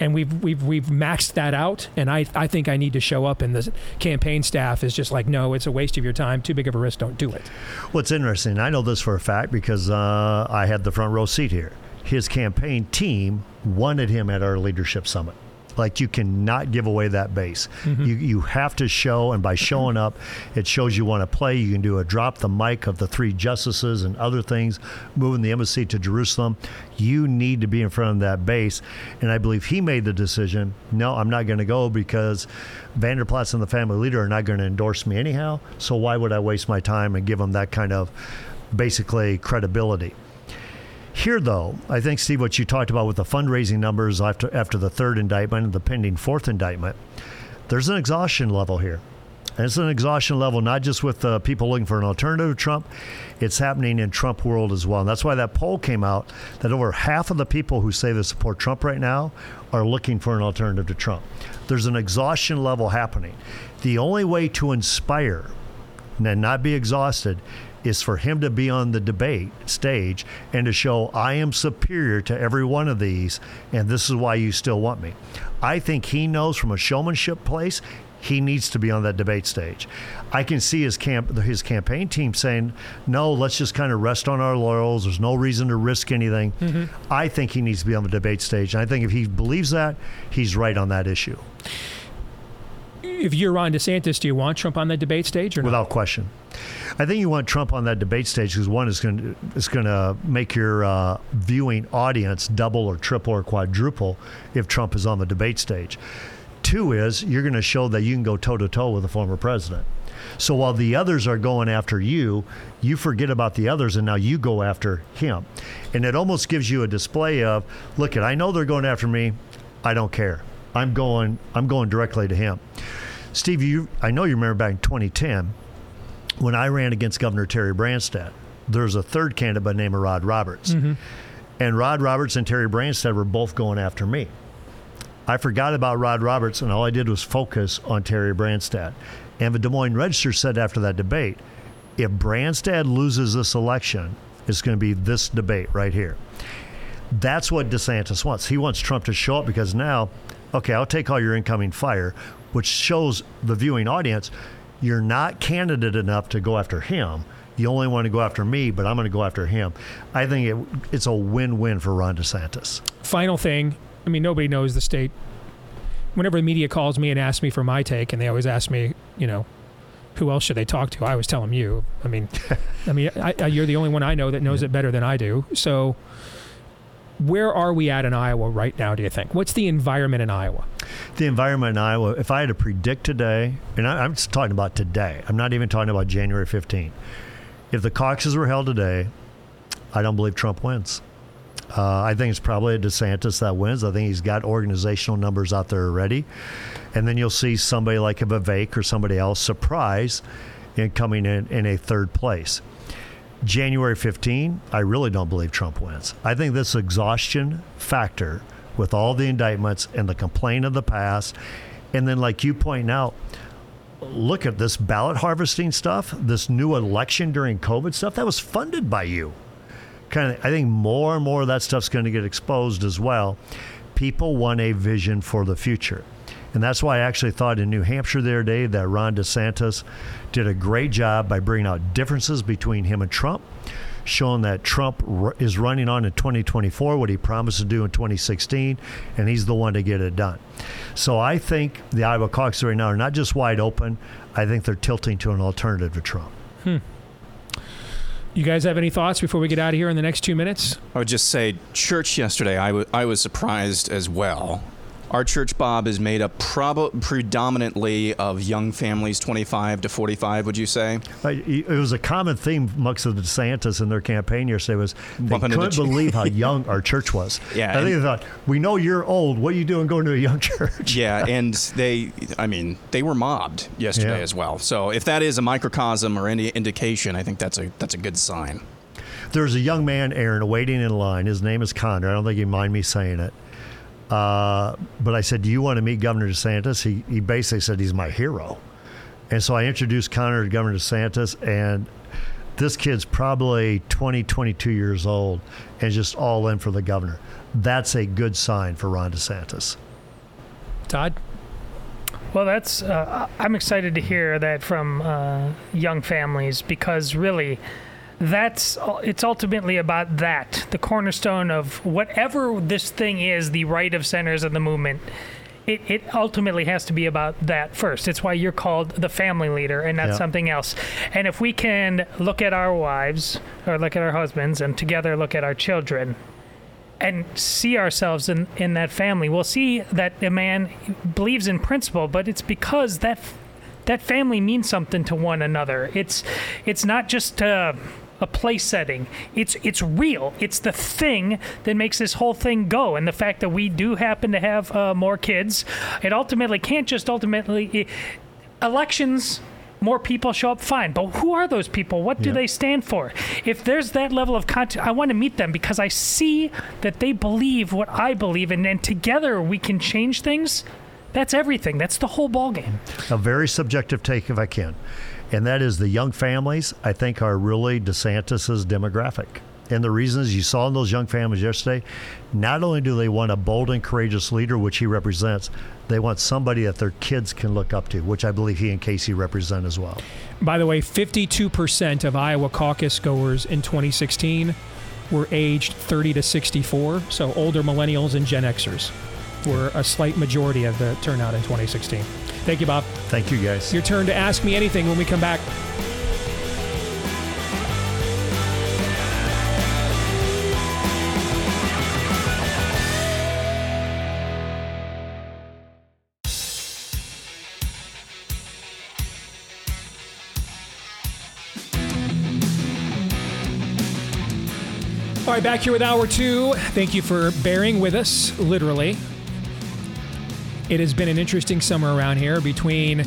S2: And we've we've we've maxed that out, and I I think I need to show up, and the campaign staff is just like, no, it's a waste of your time, too big of a risk, don't do it.
S9: What's interesting, I know this for a fact because uh, I had the front row seat here. His campaign team wanted him at our leadership summit. Like you cannot give away that base. Mm-hmm. You you have to show, and by showing up, it shows you want to play. You can do a drop the mic of the three justices and other things, moving the embassy to Jerusalem. You need to be in front of that base, and I believe he made the decision. No, I'm not going to go because Vander Plaats and the family leader are not going to endorse me anyhow. So why would I waste my time and give them that kind of basically credibility? Here, though, I think, Steve, what you talked about with the fundraising numbers after, after the third indictment and the pending fourth indictment, there's an exhaustion level here. And it's an exhaustion level not just with uh, people looking for an alternative to Trump, it's happening in Trump world as well. And that's why that poll came out that over half of the people who say they support Trump right now are looking for an alternative to Trump. There's an exhaustion level happening. The only way to inspire and not be exhausted is for him to be on the debate stage and to show I am superior to every one of these, and this is why you still want me. I think he knows from a showmanship place he needs to be on that debate stage. I can see his camp his campaign team saying, "No, let's just kind of rest on our laurels. There's no reason to risk anything." Mm-hmm. I think he needs to be on the debate stage, and I think if he believes that, he's right on that issue,
S2: If you're Ron DeSantis, do you want Trump on the debate stage or not?
S9: without question. I think you want Trump on that debate stage because one is going to going to make your uh, viewing audience double or triple or quadruple if Trump is on the debate stage. Two is you're going to show that you can go toe to toe with the former president. So while the others are going after you, you forget about the others and now you go after him. And it almost gives you a display of, look, at I know they're going after me. I don't care. I'm going I'm going directly to him. Steve, you I know you remember back in 2010 when I ran against Governor Terry Branstad. There's a third candidate by the name of Rod Roberts. Mm-hmm. And Rod Roberts and Terry Branstad were both going after me. I forgot about Rod Roberts, and all I did was focus on Terry Branstad. And the Des Moines Register said after that debate, if Branstad loses this election, it's going to be this debate right here. That's what DeSantis wants. He wants Trump to show up because now, okay, I'll take all your incoming fire, which shows the viewing audience you're not candidate enough to go after him. You only want to go after me, but I'm going to go after him. I think it, it's a win win for Ron DeSantis.
S2: Final thing, I mean, nobody knows the state. Whenever the media calls me and asks me for my take, and they always ask me, you know, who else should they talk to? I always tell them you. I mean, I mean, I, I, you're the only one I know that knows it better than I do. So, where are we at in Iowa right now? Do you think? What's the environment in Iowa?
S9: The environment in Iowa, if I had to predict today, and I, I'm just talking about today, I'm not even talking about January 15. If the caucuses were held today, I don't believe Trump wins. Uh, I think it's probably a DeSantis that wins. I think he's got organizational numbers out there already. And then you'll see somebody like a Vivek or somebody else surprise in coming in in a third place. January 15, I really don't believe Trump wins. I think this exhaustion factor with all the indictments and the complaint of the past, and then, like you point out, look at this ballot harvesting stuff, this new election during COVID stuff that was funded by you. Kind of, I think more and more of that stuff's going to get exposed as well. People want a vision for the future. And that's why I actually thought in New Hampshire the other day that Ron DeSantis did a great job by bringing out differences between him and Trump, showing that Trump r- is running on in 2024 what he promised to do in 2016, and he's the one to get it done. So I think the Iowa caucus right now are not just wide open, I think they're tilting to an alternative to Trump. Hmm.
S2: You guys have any thoughts before we get out of here in the next two minutes?
S4: I would just say, church yesterday, I wa- I was surprised as well. Our church, Bob, is made up prob- predominantly of young families, 25 to 45, would you say?
S9: Uh, It was a common theme amongst the DeSantis in their campaign yesterday was they
S4: Bumping
S9: couldn't believe how young our church was.
S4: Yeah,
S9: I think
S4: and-
S9: they thought, we know you're old. What are you doing going to a young church?
S4: Yeah, and they, I mean, they were mobbed yesterday
S9: Yeah.
S4: as well. So if that is a microcosm or any indication, I think that's a that's a good sign.
S9: There's a young man, Aaron, waiting in line. His name is Connor. I don't think you mind me saying it. Uh, but I said, Do you want to meet Governor DeSantis? He, he basically said he's my hero. And so I introduced Connor to Governor DeSantis, and this kid's probably 20, 22 years old and just all in for the governor. That's a good sign for Ron DeSantis.
S2: Todd?
S3: Well, that's. Uh, I'm excited to hear that from uh, young families because really, that's. It's ultimately about that. The cornerstone of whatever this thing is, the right of centers of the movement. It, it ultimately has to be about that first. It's why you're called the family leader and not
S9: Yeah.
S3: something else. And if we can look at our wives or look at our husbands and together look at our children, and see ourselves in, in that family. We'll see that a man believes in principle, but it's because that that family means something to one another. It's it's not just a, a place setting. It's it's real. It's the thing that makes this whole thing go. And the fact that we do happen to have uh, more kids, it ultimately can't just ultimately elections more people show up fine but who are those people what do
S9: Yeah.
S3: they stand for if there's that level of content i want to meet them because i see that they believe what i believe and then together we can change things that's everything that's the whole ballgame
S9: a very subjective take if I can. And that is the young families, I think, are really DeSantis's demographic. And the reasons you saw in those young families yesterday, not only do they want a bold and courageous leader, which he represents, they want somebody that their kids can look up to, which I believe he and Casey represent as well.
S2: By the way, 52% of Iowa caucus goers in 2016 were aged 30 to 64, so older millennials and Gen Xers were a slight majority of the turnout in 2016. Thank you, Bob.
S9: Thank you, guys.
S2: Your turn to ask me anything when we come back. All right, back here with hour two. Thank you for bearing with us, literally. It has been an interesting summer around here between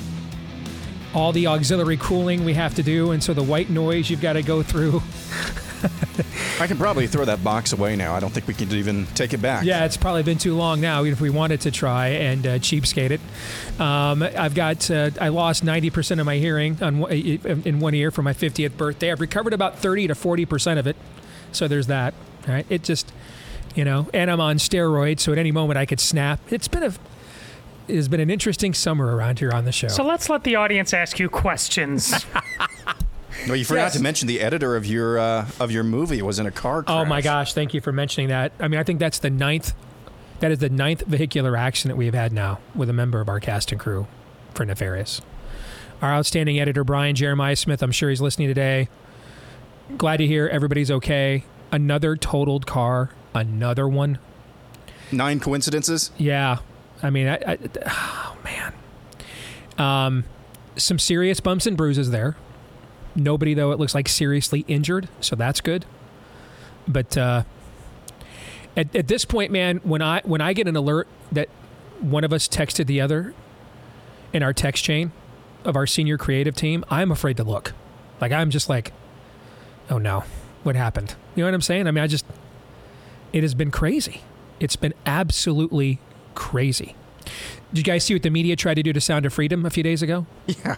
S2: all the auxiliary cooling we have to do, and so the white noise you've got to go through.
S4: I can probably throw that box away now. I don't think we can even take it back.
S2: Yeah, it's probably been too long now, even if we wanted to try and uh, cheapskate it. Um, I've got, uh, I lost 90% of my hearing on, in one ear for my 50th birthday. I've recovered about 30 to 40% of it. So there's that. All right. It just, you know, and I'm on steroids, so at any moment I could snap. It's been a, it has been an interesting summer around here on the show.
S3: so let's let the audience ask you questions
S4: Well, you forgot
S2: Yes.
S4: to mention the editor of your uh, of your movie was in a car crash.
S2: Oh my gosh! Thank you for mentioning that. I mean, I think that's the ninth. That is the ninth vehicular accident we have had now with a member of our cast and crew for Nefarious. Our outstanding editor Brian Jeremiah Smith. I'm sure he's listening today. Glad to hear everybody's okay. Another totaled car. another one.
S4: Nine coincidences?
S2: Yeah, I mean, I, I, oh man, um, some serious bumps and bruises there. Nobody though it looks like seriously injured, so that's good. But uh, at at this point, man, when I when I get an alert that one of us texted the other in our text chain of our senior creative team, I'm afraid to look. Like I'm just like, oh no, what happened? You know what I'm saying? I mean, I just it has been crazy. It's been absolutely crazy. Did you guys see what the media tried to do to Sound of Freedom a few days ago?
S4: Yeah.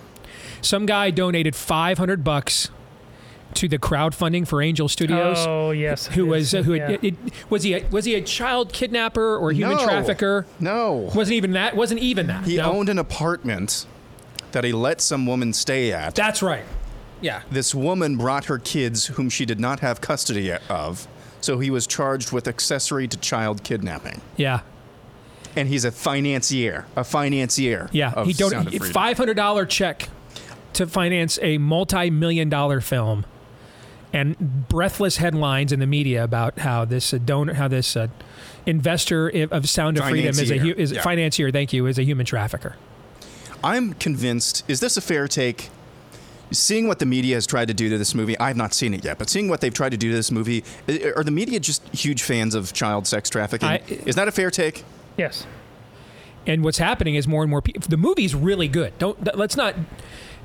S2: Some guy donated 500 bucks to the crowdfunding for Angel Studios.
S3: Oh yes,
S2: Who was
S3: yes,
S2: who
S3: yeah.
S2: had, it, was he a, was he a child kidnapper or human
S4: No.
S2: trafficker?
S4: No.
S2: Wasn't even that. Wasn't even that.
S4: He
S2: No.
S4: owned an apartment that he let some woman stay at.
S2: That's right. Yeah.
S4: This woman brought her kids, whom she did not have custody of, so he was charged with accessory to child kidnapping.
S2: Yeah.
S4: And he's a financier, a financier.
S2: Yeah. he donated five hundred dollar check to finance a multi-million dollar film, and breathless headlines in the media about how this uh, donor, how this uh, investor of Sound of Freedom is a hu-
S4: Financier.
S2: is
S4: Yeah.
S2: financier. Thank you. Is a human trafficker.
S4: I'm convinced. Is this a fair take? Seeing what the media has tried to do to this movie, I've not seen it yet, but seeing what they've tried to do to this movie, are the media just huge fans of child sex trafficking?
S2: I-
S4: is that a fair take?
S3: Yes.
S2: And what's happening is more and more people. The movie's really good. Don't let's not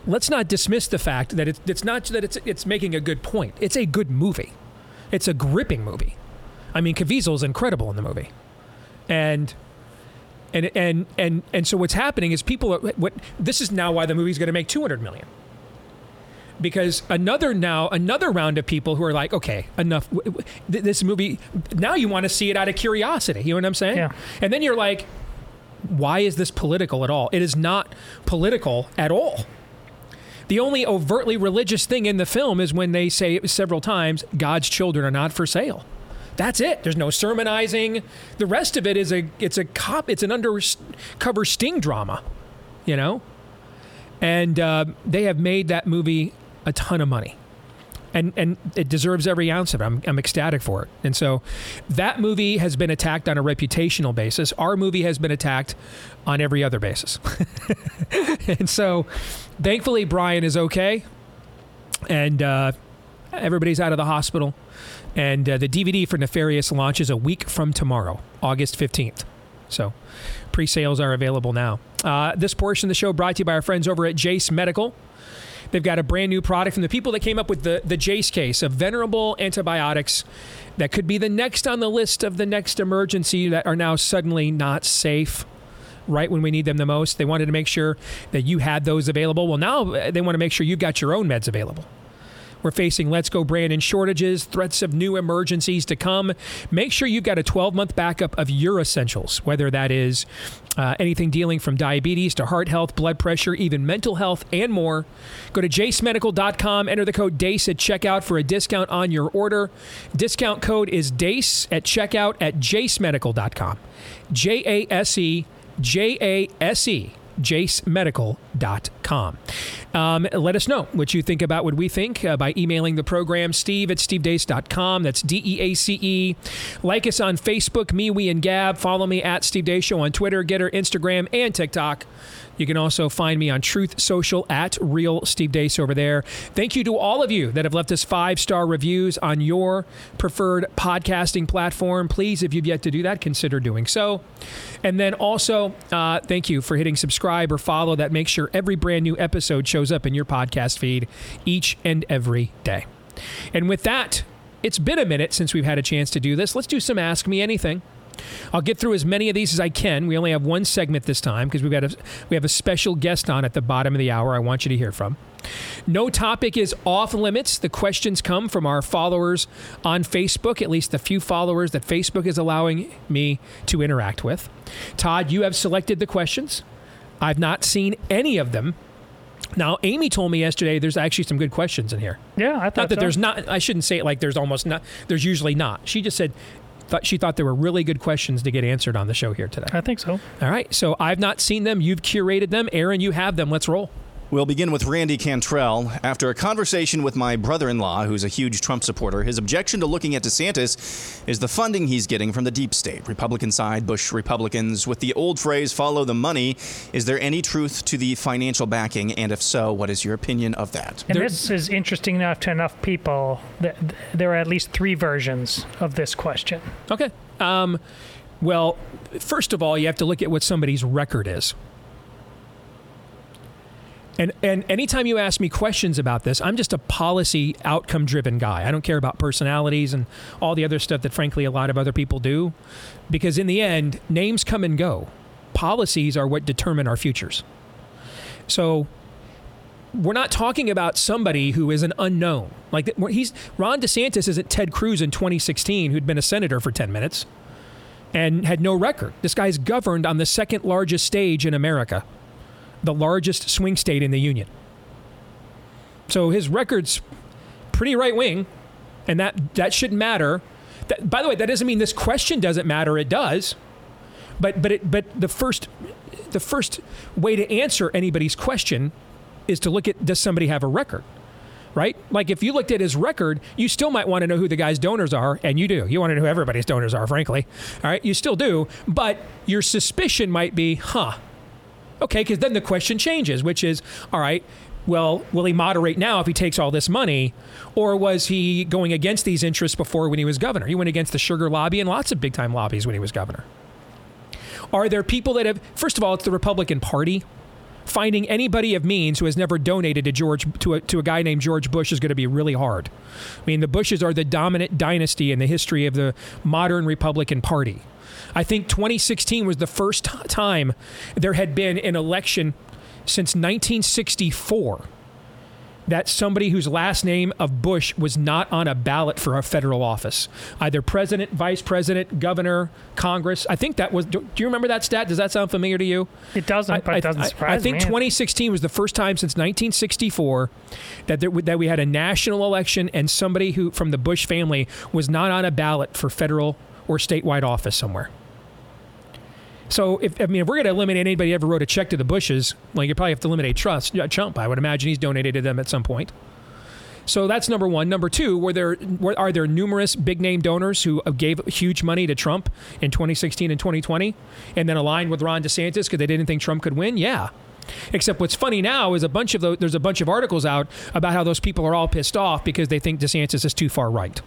S2: let's not dismiss the fact that it's it's not that it's it's making a good point. It's a good movie. It's a gripping movie. I mean, Caviezel's incredible in the movie, and and and and and so what's happening is people. Are, what this is now why the movie's going to make two hundred million. Because another now another round of people who are like, okay, enough. w- w- th- This movie now you want to see it out of curiosity. You know what I'm saying?
S3: Yeah.
S2: And then you're like, why is this political at all? It is not political at all. The only overtly religious thing in the film is when they say several times, God's children are not for sale. That's it. There's no sermonizing. The rest of it is a it's a cop it's an undercover sting drama, you know. And uh, they have made that movie a ton of money and and it deserves every ounce of it. I'm, I'm ecstatic for it. And so that movie has been attacked on a reputational basis. Our movie has been attacked on every other basis. and so thankfully Brian is okay and uh, everybody's out of the hospital. And uh, the DVD for Nefarious launches a week from tomorrow, August 15th. So pre sales are available now. Uh, this portion of the show brought to you by our friends over at Jase Medical. They've got a brand new product from the people that came up with the, the Jase Case of venerable antibiotics that could be the next on the list of the next emergency that are now suddenly not safe right when we need them the most. They wanted to make sure that you had those available. Well, now uh, they want to make sure you've got your own meds available. We're facing Let's Go Brandon shortages, threats of new emergencies to come. Make sure you've got a 12 month backup of your essentials, whether that is uh, anything dealing from diabetes to heart health, blood pressure, even mental health, and more. Go to jasemedical.com, enter the code DEACE at checkout for a discount on your order. Discount code is DEACE at checkout at jasemedical.com. J A S E J A S E jasemedical.com. Um, let us know what you think about what we think uh, by emailing the program, steve at stevedeace.com. That's D E A C E. Like us on Facebook, MeWe, and Gab. Follow me at Steve Deace Show on Twitter, Gettr, Instagram, and TikTok. You can also find me on Truth Social at Real Steve Deace over there. Thank you to all of you that have left us five star reviews on your preferred podcasting platform. Please, if you've yet to do that, consider doing so. And then also, uh, thank you for hitting subscribe or follow. That makes sure every brand new episode shows up in your podcast feed each and every day. And with that, it's been a minute since we've had a chance to do this. Let's do some Ask Me Anything. I'll get through as many of these as I can. We only have one segment this time because we've got a we have a special guest on at the bottom of the hour. I want you to hear from. No topic is off limits. The questions come from our followers on Facebook, at least the few followers that Facebook is allowing me to interact with. Todd, you have selected the questions. I've not seen any of them. Now, Amy told me yesterday there's actually some good questions in here.
S3: Yeah, I thought
S2: Not that
S3: so.
S2: there's not. I shouldn't say it like there's almost not. There's usually not. She just said thought she thought there were really good questions to get answered on the show here today.
S3: I think so.
S2: All right. So I've not seen them. You've curated them. Aaron, you have them. Let's roll.
S4: We'll begin with Randy Cantrell. After a conversation with my brother in law, who's a huge Trump supporter, his objection to looking at DeSantis is the funding he's getting from the deep state, Republican side, Bush Republicans. With the old phrase, follow the money, is there any truth to the financial backing? And if so, what is your opinion of that?
S3: And this is interesting enough to enough people that there are at least three versions of this question.
S2: Okay. Um, well, first of all, you have to look at what somebody's record is. And and anytime you ask me questions about this, I'm just a policy outcome driven guy. I don't care about personalities and all the other stuff that frankly a lot of other people do because in the end, names come and go. Policies are what determine our futures. So we're not talking about somebody who is an unknown. Like he's Ron DeSantis isn't Ted Cruz in 2016 who'd been a senator for 10 minutes and had no record. This guy's governed on the second largest stage in America the largest swing state in the union. So his record's pretty right wing, and that that shouldn't matter. That, by the way, that doesn't mean this question doesn't matter. It does, but but it, but the first the first way to answer anybody's question is to look at does somebody have a record, right? Like if you looked at his record, you still might want to know who the guy's donors are, and you do. You want to know who everybody's donors are, frankly. All right, you still do, but your suspicion might be, huh? Okay, because then the question changes, which is, all right, well, will he moderate now if he takes all this money? Or was he going against these interests before when he was governor? He went against the sugar lobby and lots of big time lobbies when he was governor. Are there people that have, first of all, it's the Republican Party. Finding anybody of means who has never donated to George to a, to a guy named George Bush is going to be really hard. I mean, the Bushes are the dominant dynasty in the history of the modern Republican Party. I think 2016 was the first time there had been an election since 1964 that somebody whose last name of Bush was not on a ballot for a federal office, either president, vice president, governor, Congress. I think that was. Do you remember that stat? Does that sound familiar to you?
S3: It doesn't, I, but it doesn't
S2: I,
S3: surprise
S2: I think
S3: me.
S2: 2016 was the first time since 1964 that there, that we had a national election and somebody who from the Bush family was not on a ballot for federal or statewide office somewhere. So if I mean if we're going to eliminate anybody who ever wrote a check to the Bushes, like you probably have to eliminate Trust uh, Trump. I would imagine he's donated to them at some point. So that's number one. Number two, were there were, are there numerous big name donors who gave huge money to Trump in 2016 and 2020, and then aligned with Ron DeSantis because they didn't think Trump could win? Yeah. Except what's funny now is a bunch of those, there's a bunch of articles out about how those people are all pissed off because they think DeSantis is too far right.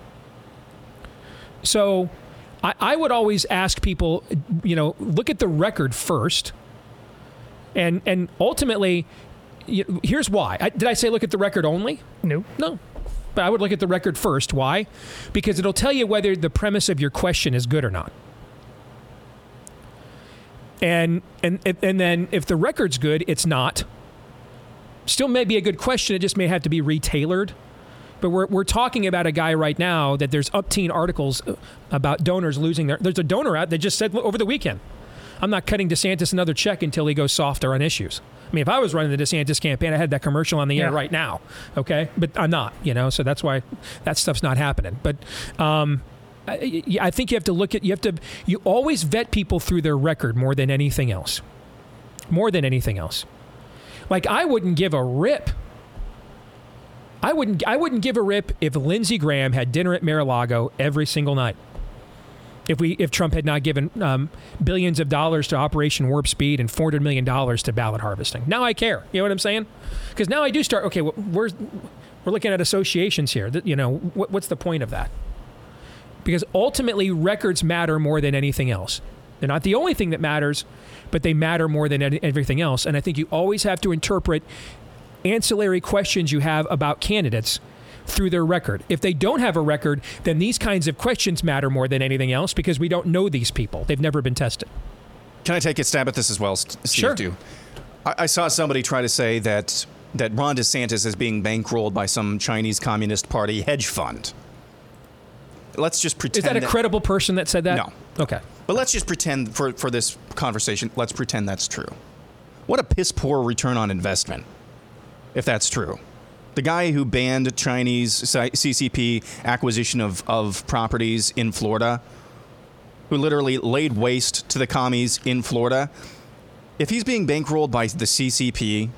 S2: So I, I would always ask people, you know, look at the record first, and and ultimately, you, here's why. I, did I say look at the record only?
S3: No,
S2: no. But I would look at the record first. Why? Because it'll tell you whether the premise of your question is good or not. And and and then if the record's good, it's not. Still may be a good question. It just may have to be retailored but we're, we're talking about a guy right now that there's up teen articles about donors losing their. There's a donor out that just said over the weekend, I'm not cutting DeSantis another check until he goes softer on issues. I mean, if I was running the DeSantis campaign, I had that commercial on the air right now. Okay, but I'm not. You know, so that's why that stuff's not happening. But um, I, I think you have to look at you have to you always vet people through their record more than anything else. More than anything else. Like I wouldn't give a rip I wouldn't I wouldn't give a rip if Lindsey Graham had dinner at Mar-a-Lago every single night. If we if Trump had not given um, billions of dollars to Operation Warp Speed and 400 million dollars to ballot harvesting, now I care. You know what I'm saying? Because now I do start. Okay, we're we're looking at associations here. That, You know, what, what's the point of that? Because ultimately, records matter more than anything else. They're not the only thing that matters, but they matter more than everything else. And I think you always have to interpret ancillary questions you have about candidates through their record. If they don't have a record, then these kinds of questions matter more than anything else because we don't know these people. They've never been tested.
S4: Can I take a stab at this as well, Steve?
S2: Sure.
S4: Do. I, I saw somebody try to say that that Ron DeSantis is being bankrolled by some Chinese Communist Party hedge fund. Let's just pretend.
S2: Is that a credible person that said that?
S4: No.
S2: Okay.
S4: But let's just pretend for, for this conversation, let's pretend that's true. What a piss poor return on investment if that's true. The guy who banned Chinese CCP acquisition of, of properties in Florida, who literally laid waste to the commies in Florida, if he's being bankrolled by the CCP,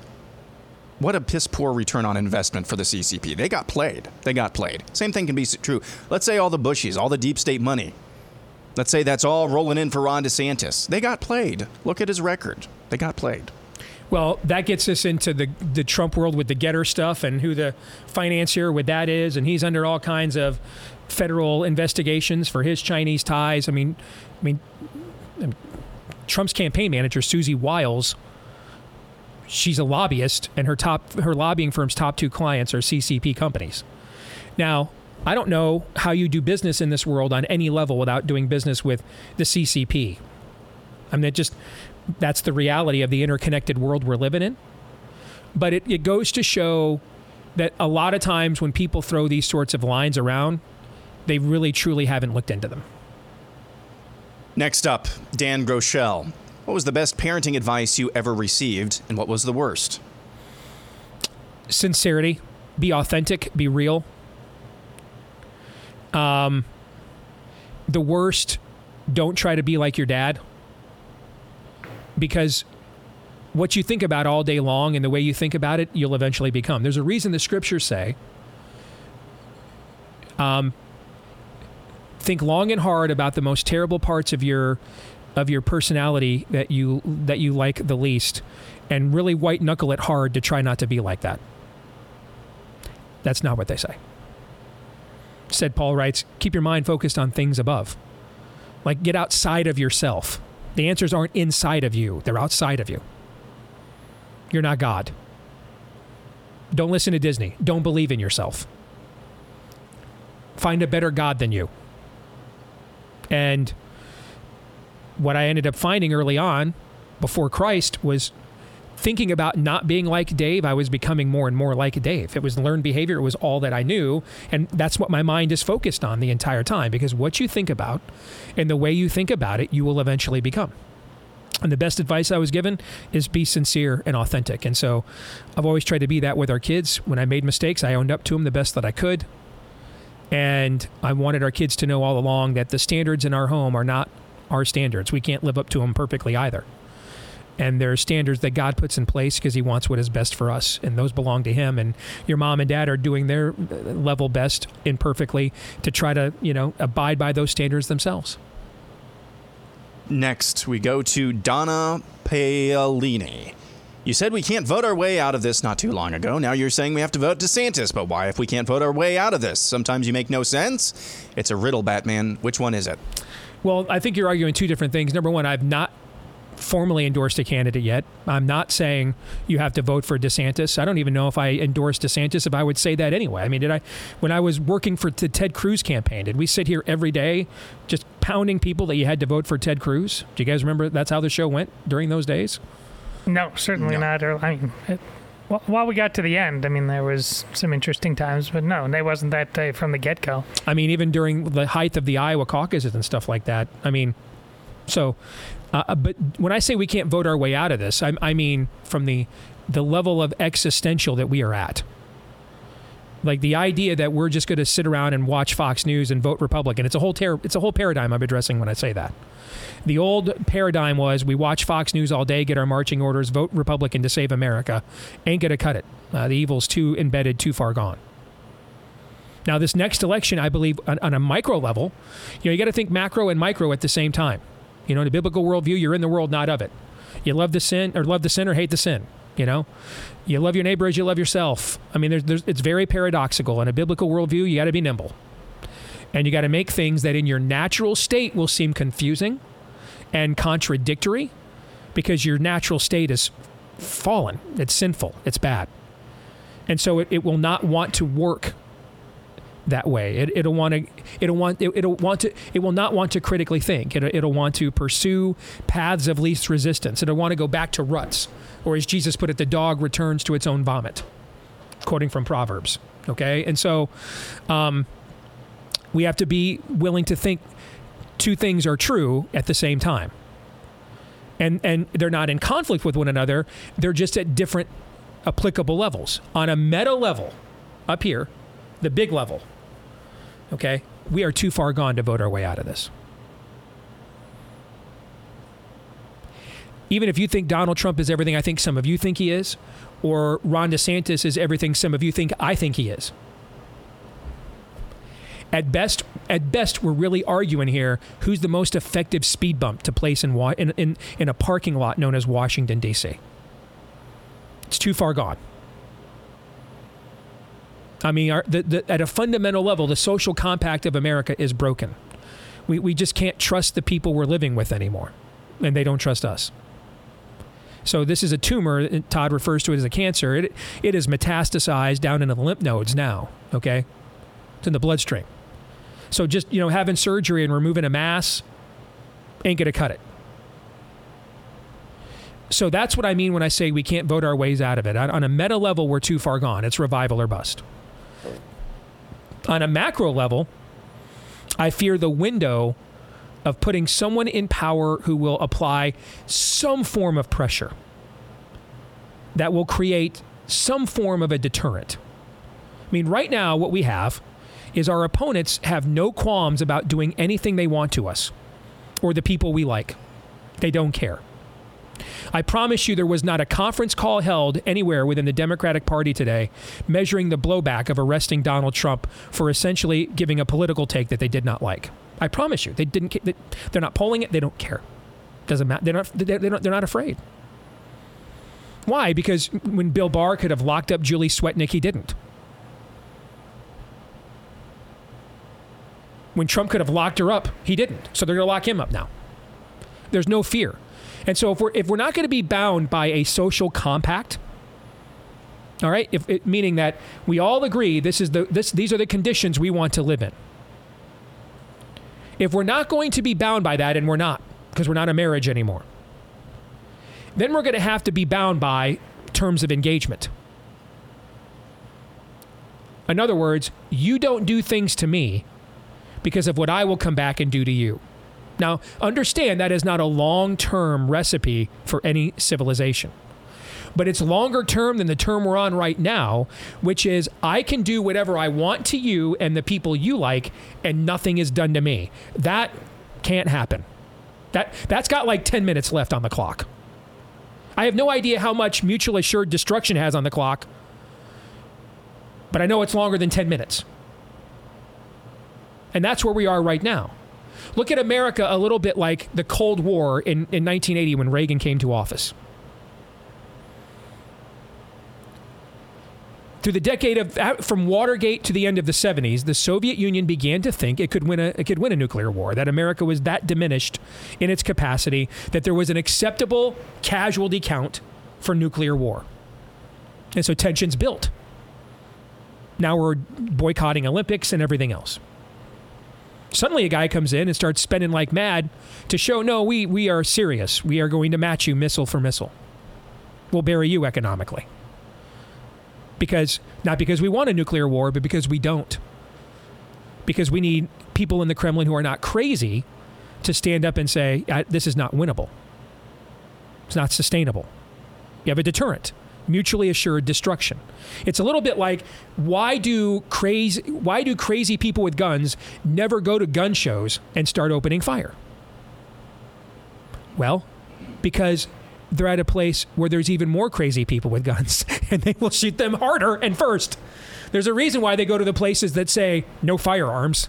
S4: what a piss poor return on investment for the CCP. They got played. They got played. Same thing can be true. Let's say all the Bushies, all the deep state money. Let's say that's all rolling in for Ron DeSantis. They got played. Look at his record. They got played.
S2: Well, that gets us into the the Trump world with the Gettr stuff and who the financier with that is, and he's under all kinds of federal investigations for his Chinese ties. I mean, I mean, um, Trump's campaign manager Susie Wiles, she's a lobbyist, and her top her lobbying firm's top two clients are CCP companies. Now, I don't know how you do business in this world on any level without doing business with the CCP. I mean, it just that's the reality of the interconnected world we're living in. But it, it goes to show that a lot of times when people throw these sorts of lines around, they really truly haven't looked into them.
S4: Next up, Dan Groeschel. What was the best parenting advice you ever received, and what was the worst?
S2: Sincerity, be authentic, be real. Um, the worst, don't try to be like your dad. Because what you think about all day long and the way you think about it, you'll eventually become. There's a reason the scriptures say, um, think long and hard about the most terrible parts of your of your personality that you that you like the least, and really white knuckle it hard to try not to be like that. That's not what they say. Said Paul writes, keep your mind focused on things above. Like get outside of yourself. The answers aren't inside of you, they're outside of you. You're not God. Don't listen to Disney. Don't believe in yourself. Find a better God than you. And what I ended up finding early on before Christ was thinking about not being like Dave, I was becoming more and more like Dave. It was learned behavior, it was all that I knew. And that's what my mind is focused on the entire time because what you think about and the way you think about it, you will eventually become. And the best advice I was given is be sincere and authentic. And so I've always tried to be that with our kids. When I made mistakes, I owned up to them the best that I could. And I wanted our kids to know all along that the standards in our home are not our standards. We can't live up to them perfectly either. And there are standards that God puts in place because He wants what is best for us, and those belong to Him. And your mom and dad are doing their uh, level best imperfectly to try to, you know, abide by those standards themselves.
S4: Next, we go to Donna Paolini. You said we can't vote our way out of this not too long ago. Now you're saying we have to vote DeSantis. But why if we can't vote our way out of this? Sometimes you make no sense. It's a riddle, Batman. Which one is it?
S2: Well, I think you're arguing two different things. Number one, I've not formally endorsed a candidate yet. I'm not saying you have to vote for DeSantis. I don't even know if I endorsed DeSantis if I would say that anyway. I mean, did I when I was working for the Ted Cruz campaign, did we sit here every day just pounding people that you had to vote for Ted Cruz? Do you guys remember that's how the show went during those days?
S3: No, certainly
S4: No.
S3: not. Or, I mean, it, well, while we got to the end, I mean, there was some interesting times, but no, it wasn't that uh, from the get go.
S2: I mean, even during the height of the Iowa caucuses and stuff like that. I mean, so, uh, but when I say we can't vote our way out of this, I, I mean from the the level of existential that we are at. Like the idea that we're just going to sit around and watch Fox News and vote Republican. It's a whole ter- it's a whole paradigm I'm addressing when I say that. The old paradigm was we watch Fox News all day, get our marching orders, vote Republican to save America. Ain't going to cut it. Uh, the evil's too embedded, too far gone. Now, this next election, I believe, on, on a micro level, you know, you got to think macro and micro at the same time. You know, in a biblical worldview, you're in the world, not of it. You love the sin, or love the sin, or hate the sin. You know, you love your neighbor as you love yourself. I mean, there's, there's, it's very paradoxical. In a biblical worldview, you got to be nimble, and you got to make things that in your natural state will seem confusing and contradictory, because your natural state is fallen. It's sinful. It's bad, and so it, it will not want to work that way. It, it'll want to. It'll want. It, it'll want to. It will not want to critically think. It, it'll want to pursue paths of least resistance. It'll want to go back to ruts, or as Jesus put it, the dog returns to its own vomit. Quoting from Proverbs. Okay, and so um, we have to be willing to think two things are true at the same time. And and they're not in conflict with one another. They're just at different applicable levels. On a meta level, up here, the big level, okay, we are too far gone to vote our way out of this. even if you think Donald Trump is everything I think some of you think he is, or Ron DeSantis is everything some of you think I think he is. At best, at best, we're really arguing here who's the most effective speed bump to place in, in, in, in a parking lot known as Washington, D.C. It's too far gone. I mean, our, the, the, at a fundamental level, the social compact of America is broken. We, we just can't trust the people we're living with anymore, and they don't trust us. So this is a tumor. Todd refers to it as a cancer. It, it is metastasized down into the lymph nodes now. Okay, it's in the bloodstream. So just you know, having surgery and removing a mass ain't gonna cut it. So that's what I mean when I say we can't vote our ways out of it. On a meta level, we're too far gone. It's revival or bust. On a macro level, I fear the window of putting someone in power who will apply some form of pressure that will create some form of a deterrent. I mean, right now, what we have is our opponents have no qualms about doing anything they want to us or the people we like. They don't care. I promise you, there was not a conference call held anywhere within the Democratic Party today measuring the blowback of arresting Donald Trump for essentially giving a political take that they did not like. I promise you, they didn't. They're not polling it. They don't care. Doesn't matter. They're not. They're not, they're not afraid. Why? Because when Bill Barr could have locked up Julie Swetnick, he didn't. When Trump could have locked her up, he didn't. So they're going to lock him up now. There's no fear. And so if we're if we're not going to be bound by a social compact, all right, if it, meaning that we all agree this is the this these are the conditions we want to live in. If we're not going to be bound by that, and we're not, because we're not a marriage anymore, then we're going to have to be bound by terms of engagement. In other words, you don't do things to me because of what I will come back and do to you. Now, understand that is not a long term recipe for any civilization. But it's longer term than the term we're on right now, which is I can do whatever I want to you and the people you like, and nothing is done to me. That can't happen. That, that's got like 10 minutes left on the clock. I have no idea how much mutual assured destruction has on the clock, but I know it's longer than 10 minutes. And that's where we are right now. Look at America a little bit like the Cold War in, in 1980 when Reagan came to office. Through the decade of uh, from Watergate to the end of the 70s, the Soviet Union began to think it could win a it could win a nuclear war. That America was that diminished in its capacity that there was an acceptable casualty count for nuclear war, and so tensions built. Now we're boycotting Olympics and everything else. Suddenly, a guy comes in and starts spending like mad to show no, we, we are serious. We are going to match you missile for missile. We'll bury you economically. Because, not because we want a nuclear war, but because we don't. Because we need people in the Kremlin who are not crazy to stand up and say, this is not winnable. It's not sustainable. You have a deterrent mutually assured destruction. It's a little bit like why do crazy why do crazy people with guns never go to gun shows and start opening fire? Well, because they're at a place where there's even more crazy people with guns and they will shoot them harder and first. There's a reason why they go to the places that say no firearms.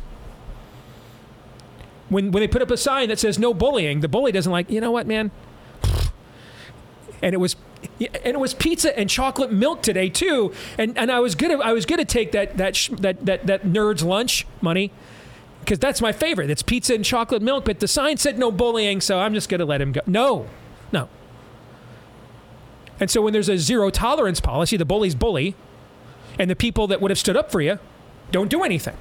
S2: When, when they put up a sign that says no bullying, the bully doesn't like, you know what, man? And it was and it was pizza and chocolate milk today too. And and I was gonna I was gonna take that that sh- that that that nerd's lunch money because that's my favorite. It's pizza and chocolate milk. But the sign said no bullying, so I'm just gonna let him go. No, no. And so when there's a zero tolerance policy, the bullies bully, and the people that would have stood up for you don't do anything.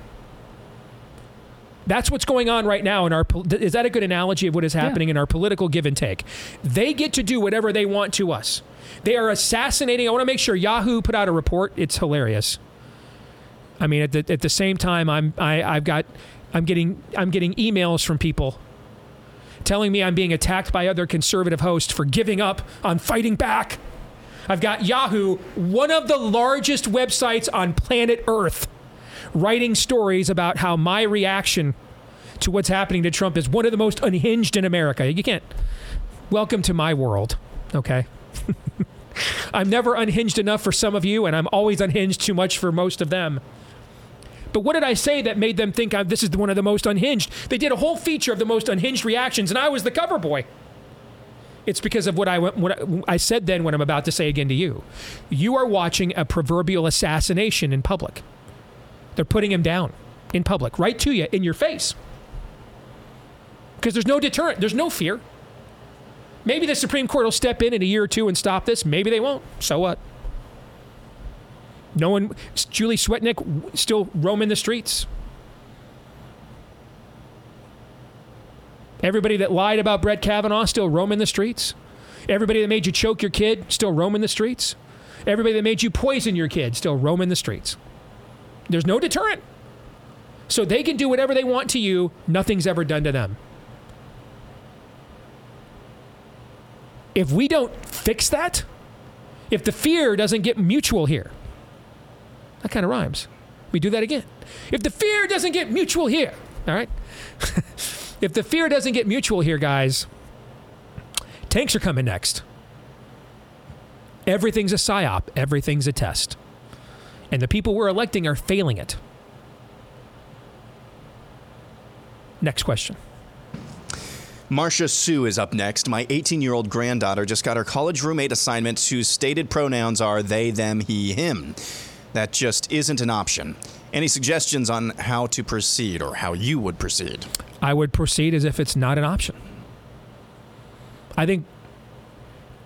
S2: That's what's going on right now in our. Is that a good analogy of what is happening yeah. in our political give and take? They get to do whatever they want to us. They are assassinating. I want to make sure Yahoo put out a report. It's hilarious. I mean, at the, at the same time, I'm I, I've got I'm getting I'm getting emails from people telling me I'm being attacked by other conservative hosts for giving up on fighting back. I've got Yahoo, one of the largest websites on planet Earth, writing stories about how my reaction to what's happening to Trump is one of the most unhinged in America. You can't welcome to my world. Okay. I'm never unhinged enough for some of you, and I'm always unhinged too much for most of them. But what did I say that made them think I'm, this is one of the most unhinged? They did a whole feature of the most unhinged reactions, and I was the cover boy. It's because of what I, what I said then, what I'm about to say again to you. You are watching a proverbial assassination in public. They're putting him down in public, right to you, in your face. Because there's no deterrent, there's no fear. Maybe the Supreme Court will step in in a year or two and stop this. Maybe they won't. So what? No one, Julie Swetnick still roaming the streets. Everybody that lied about Brett Kavanaugh still roaming the streets. Everybody that made you choke your kid still roaming the streets. Everybody that made you poison your kid still roaming the streets. There's no deterrent. So they can do whatever they want to you. Nothing's ever done to them. If we don't fix that, if the fear doesn't get mutual here, that kind of rhymes. We do that again. If the fear doesn't get mutual here, all right? if the fear doesn't get mutual here, guys, tanks are coming next. Everything's a psyop, everything's a test. And the people we're electing are failing it. Next question.
S4: Marcia Sue is up next. My 18 year old granddaughter just got her college roommate assignment whose stated pronouns are they, them, he, him. That just isn't an option. Any suggestions on how to proceed or how you would proceed?
S2: I would proceed as if it's not an option. I think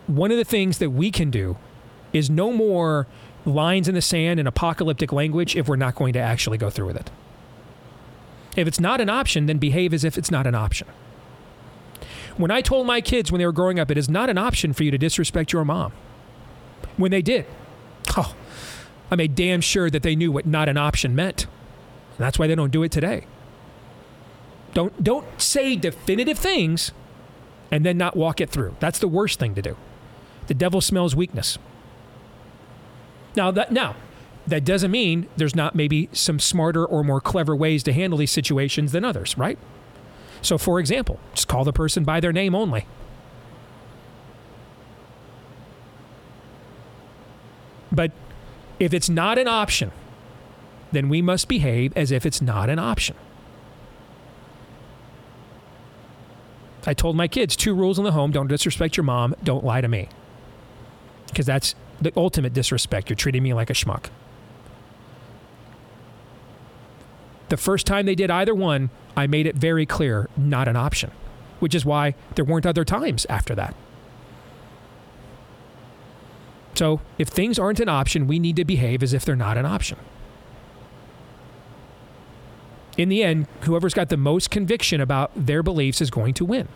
S2: one of the things that we can do is no more lines in the sand and apocalyptic language if we're not going to actually go through with it. If it's not an option, then behave as if it's not an option. When I told my kids when they were growing up, it is not an option for you to disrespect your mom. When they did, oh, I made damn sure that they knew what not an option meant. And that's why they don't do it today. Don't don't say definitive things and then not walk it through. That's the worst thing to do. The devil smells weakness. Now that now that doesn't mean there's not maybe some smarter or more clever ways to handle these situations than others, right? So for example, just call the person by their name only. But if it's not an option, then we must behave as if it's not an option. I told my kids two rules in the home don't disrespect your mom, don't lie to me. Because that's the ultimate disrespect. You're treating me like a schmuck. The first time they did either one, I made it very clear not an option, which is why there weren't other times after that. So if things aren't an option, we need to behave as if they're not an option. In the end, whoever's got the most conviction about their beliefs is going to win.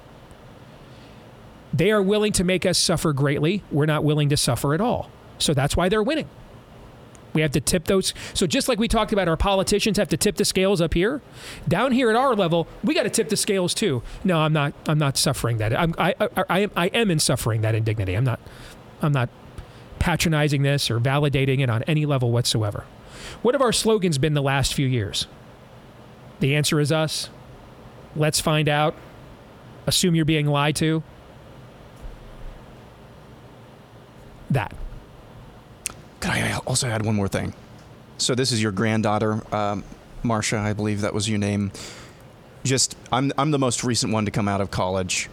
S2: They are willing to make us suffer greatly. We're not willing to suffer at all. So that's why they're winning. We have to tip those. So just like we talked about, our politicians have to tip the scales up here. Down here at our level, we got to tip the scales too. No, I'm not. I'm not suffering that. I'm, I, I, I, am, I am in suffering that indignity. I'm not. I'm not patronizing this or validating it on any level whatsoever. What have our slogans been the last few years? The answer is us. Let's find out. Assume you're being lied to. That.
S4: Can I also add one more thing? So this is your granddaughter, um, Marcia, I believe that was your name. Just, I'm I'm the most recent one to come out of college.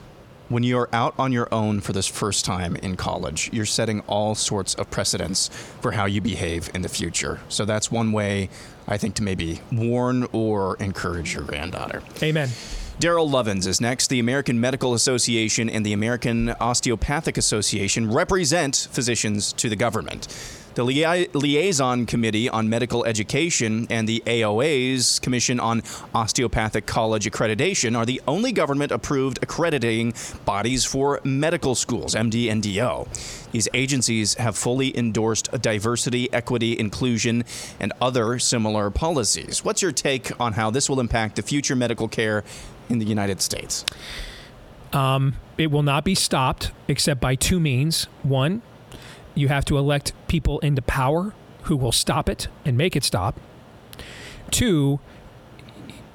S4: When you're out on your own for this first time in college, you're setting all sorts of precedents for how you behave in the future. So that's one way I think to maybe warn or encourage your granddaughter.
S2: Amen.
S4: Daryl Lovins is next. The American Medical Association and the American Osteopathic Association represent physicians to the government. The Lia- Liaison Committee on Medical Education and the AOA's Commission on Osteopathic College Accreditation are the only government approved accrediting bodies for medical schools, MD and DO. These agencies have fully endorsed diversity, equity, inclusion, and other similar policies. What's your take on how this will impact the future medical care in the United States?
S2: Um, it will not be stopped except by two means. One, you have to elect people into power who will stop it and make it stop. Two,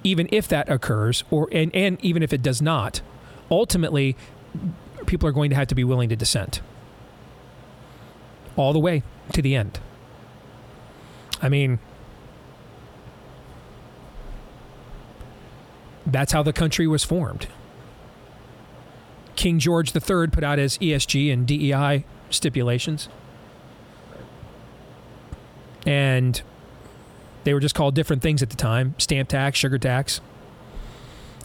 S2: even if that occurs, or and, and even if it does not, ultimately people are going to have to be willing to dissent all the way to the end. I mean, that's how the country was formed. King George III put out his ESG and DEI stipulations. And they were just called different things at the time stamp tax, sugar tax.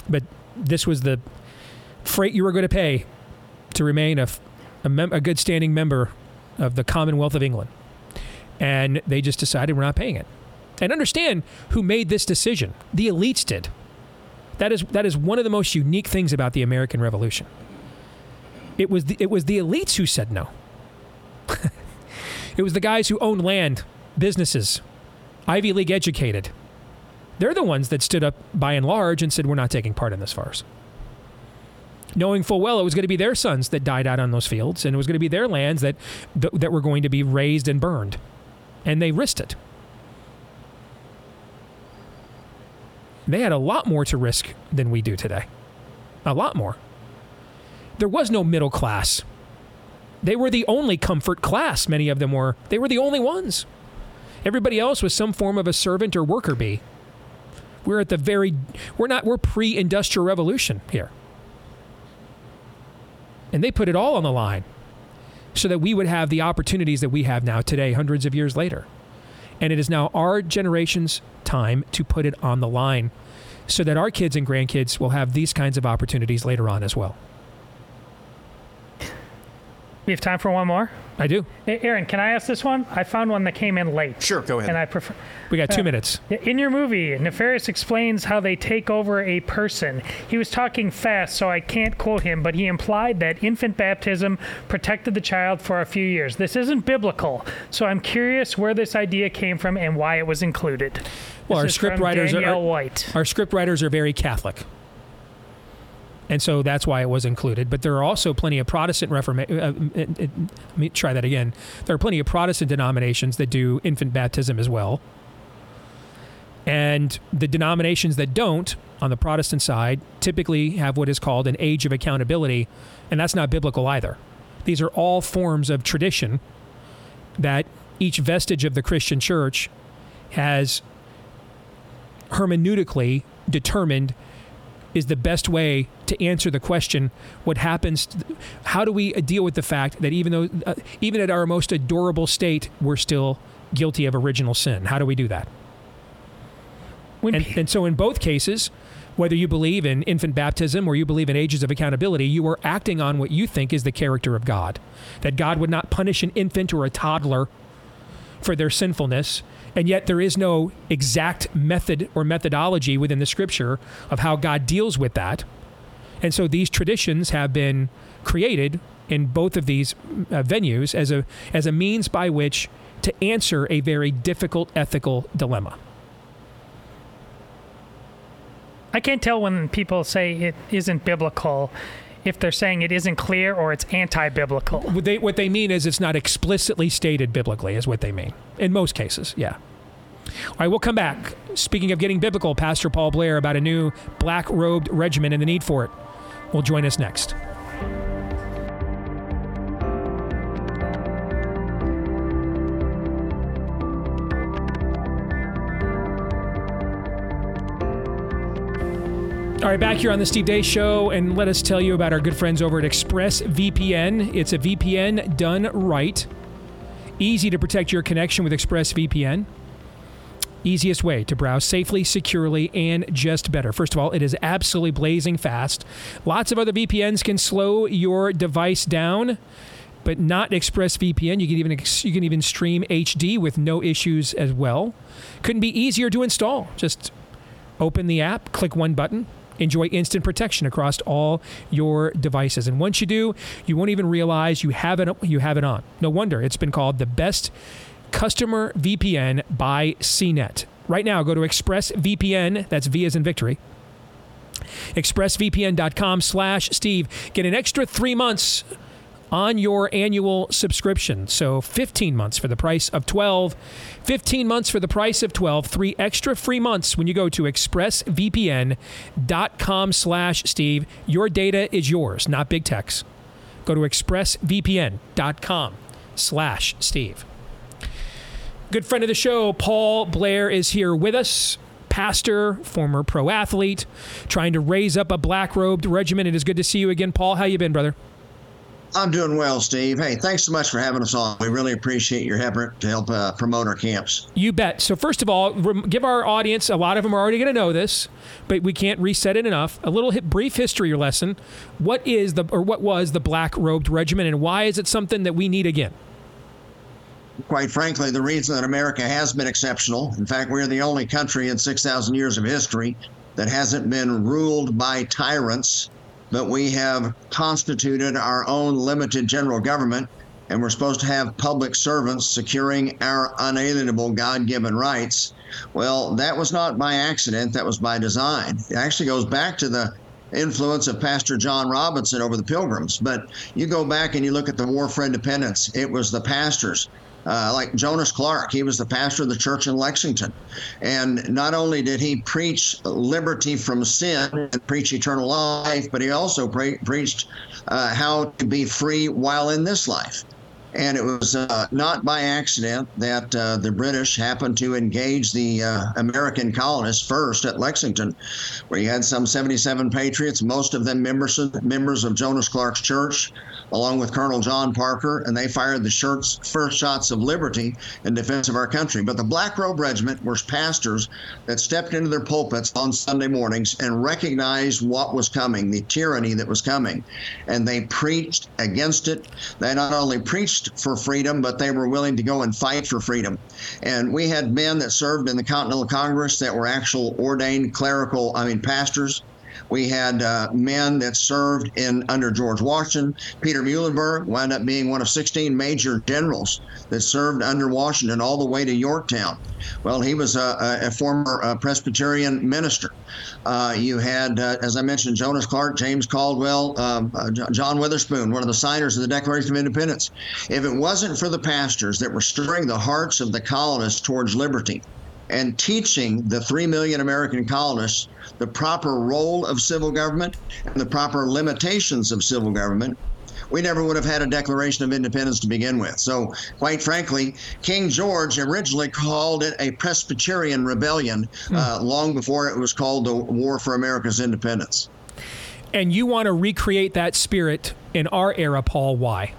S2: But this was the freight you were going to pay to remain a, a, mem- a good standing member of the Commonwealth of England. And they just decided we're not paying it. And understand who made this decision. The elites did. That is, that is one of the most unique things about the American Revolution. It was the, it was the elites who said no. it was the guys who owned land, businesses, Ivy League educated. They're the ones that stood up by and large and said, We're not taking part in this farce. Knowing full well it was going to be their sons that died out on those fields, and it was going to be their lands that, that were going to be razed and burned. And they risked it. They had a lot more to risk than we do today. A lot more. There was no middle class. They were the only comfort class, many of them were. They were the only ones. Everybody else was some form of a servant or worker bee. We're at the very we're not we're pre-industrial revolution here. And they put it all on the line so that we would have the opportunities that we have now today hundreds of years later. And it is now our generation's time to put it on the line so that our kids and grandkids will have these kinds of opportunities later on as well.
S3: We have time for one more.
S2: I do.
S3: Hey, Aaron, can I ask this one? I found one that came in late.
S4: Sure, go ahead.
S3: And I prefer.
S2: We got two
S3: Uh,
S2: minutes.
S3: In your movie, Nefarious explains how they take over a person. He was talking fast, so I can't quote him, but he implied that infant baptism protected the child for a few years. This isn't biblical, so I'm curious where this idea came from and why it was included.
S2: Well,
S3: This
S2: our
S3: is
S2: script
S3: from
S2: writers are
S3: Danielle
S2: our,
S3: White.
S2: our script writers are very Catholic, and so that's why it was included. But there are also plenty of Protestant Reformation. Uh, let me try that again. There are plenty of Protestant denominations that do infant baptism as well, and the denominations that don't, on the Protestant side, typically have what is called an age of accountability, and that's not biblical either. These are all forms of tradition that each vestige of the Christian church has hermeneutically determined is the best way to answer the question what happens how do we deal with the fact that even though uh, even at our most adorable state we're still guilty of original sin? How do we do that? And, and so in both cases whether you believe in infant baptism or you believe in ages of accountability you are acting on what you think is the character of god. That god would not punish an infant or a toddler for their sinfulness and yet there is no exact method or methodology within the scripture of how God deals with that. And so these traditions have been created in both of these uh, venues as a as a means by which to answer a very difficult ethical dilemma.
S3: I can't tell when people say it isn't biblical if they're saying it isn't clear or it's anti-biblical.
S2: What they what they mean is it's not explicitly stated biblically is what they mean. In most cases, yeah. All right, we'll come back. Speaking of getting biblical, Pastor Paul Blair about a new black robed regiment and the need for it. Will join us next. All right, back here on the Steve Deace Show, and let us tell you about our good friends over at ExpressVPN. It's a VPN done right. Easy to protect your connection with ExpressVPN. Easiest way to browse safely, securely, and just better. First of all, it is absolutely blazing fast. Lots of other VPNs can slow your device down, but not ExpressVPN. You can even you can even stream HD with no issues as well. Couldn't be easier to install. Just open the app, click one button, enjoy instant protection across all your devices. And once you do, you won't even realize you have it you have it on. No wonder it's been called the best customer VPN by CNET. Right now, go to ExpressVPN, that's V as in victory, expressvpn.com slash Steve. Get an extra three months on your annual subscription. So 15 months for the price of 12. 15 months for the price of 12. Three extra free months when you go to expressvpn.com slash Steve. Your data is yours, not big tech's. Go to expressvpn.com slash Steve. Good friend of the show, Paul Blair, is here with us. Pastor, former pro athlete, trying to raise up a black robed regiment. It is good to see you again, Paul. How you been, brother?
S10: I'm doing well, Steve. Hey, thanks so much for having us on. We really appreciate your effort to help uh, promote our camps.
S2: You bet. So, first of all, give our audience, a lot of them are already going to know this, but we can't reset it enough. A little brief history lesson. What is the, or what was the Black Robed Regiment, and why is it something that we need again?
S10: Quite frankly, the reason that America has been exceptional, in fact, we're the only country in 6,000 years of history that hasn't been ruled by tyrants but we have constituted our own limited general government, and we're supposed to have public servants securing our unalienable God given rights. Well, that was not by accident, that was by design. It actually goes back to the influence of Pastor John Robinson over the Pilgrims. But you go back and you look at the War for Independence, it was the pastors uh, like Jonas Clark. He was the pastor of the church in Lexington. And not only did he preach liberty from sin and preach eternal life, but he also pre- preached uh, how to be free while in this life. And it was uh, not by accident that uh, the British happened to engage the uh, American colonists first at Lexington, where you had some 77 patriots, most of them members of, members of Jonas Clark's church along with Colonel John Parker, and they fired the shirts, first shots of liberty in defense of our country. But the Black Robe Regiment were pastors that stepped into their pulpits on Sunday mornings and recognized what was coming, the tyranny that was coming. And they preached against it. They not only preached for freedom, but they were willing to go and fight for freedom. And we had men that served in the Continental Congress that were actual ordained clerical, I mean, pastors. We had uh, men that served in under George Washington. Peter Muhlenberg wound up being one of 16 major generals that served under Washington all the way to Yorktown. Well, he was a, a former uh, Presbyterian minister. Uh, you had, uh, as I mentioned, Jonas Clark, James Caldwell, um, uh, John Witherspoon, one of the signers of the Declaration of Independence. If it wasn't for the pastors that were stirring the hearts of the colonists towards liberty, and teaching the 3 million American colonists the proper role of civil government and the proper limitations of civil government, we never would have had a Declaration of Independence to begin with. So, quite frankly, King George originally called it a Presbyterian rebellion hmm. uh, long before it was called the War for America's Independence.
S2: And you want to recreate that spirit in our era, Paul. Why?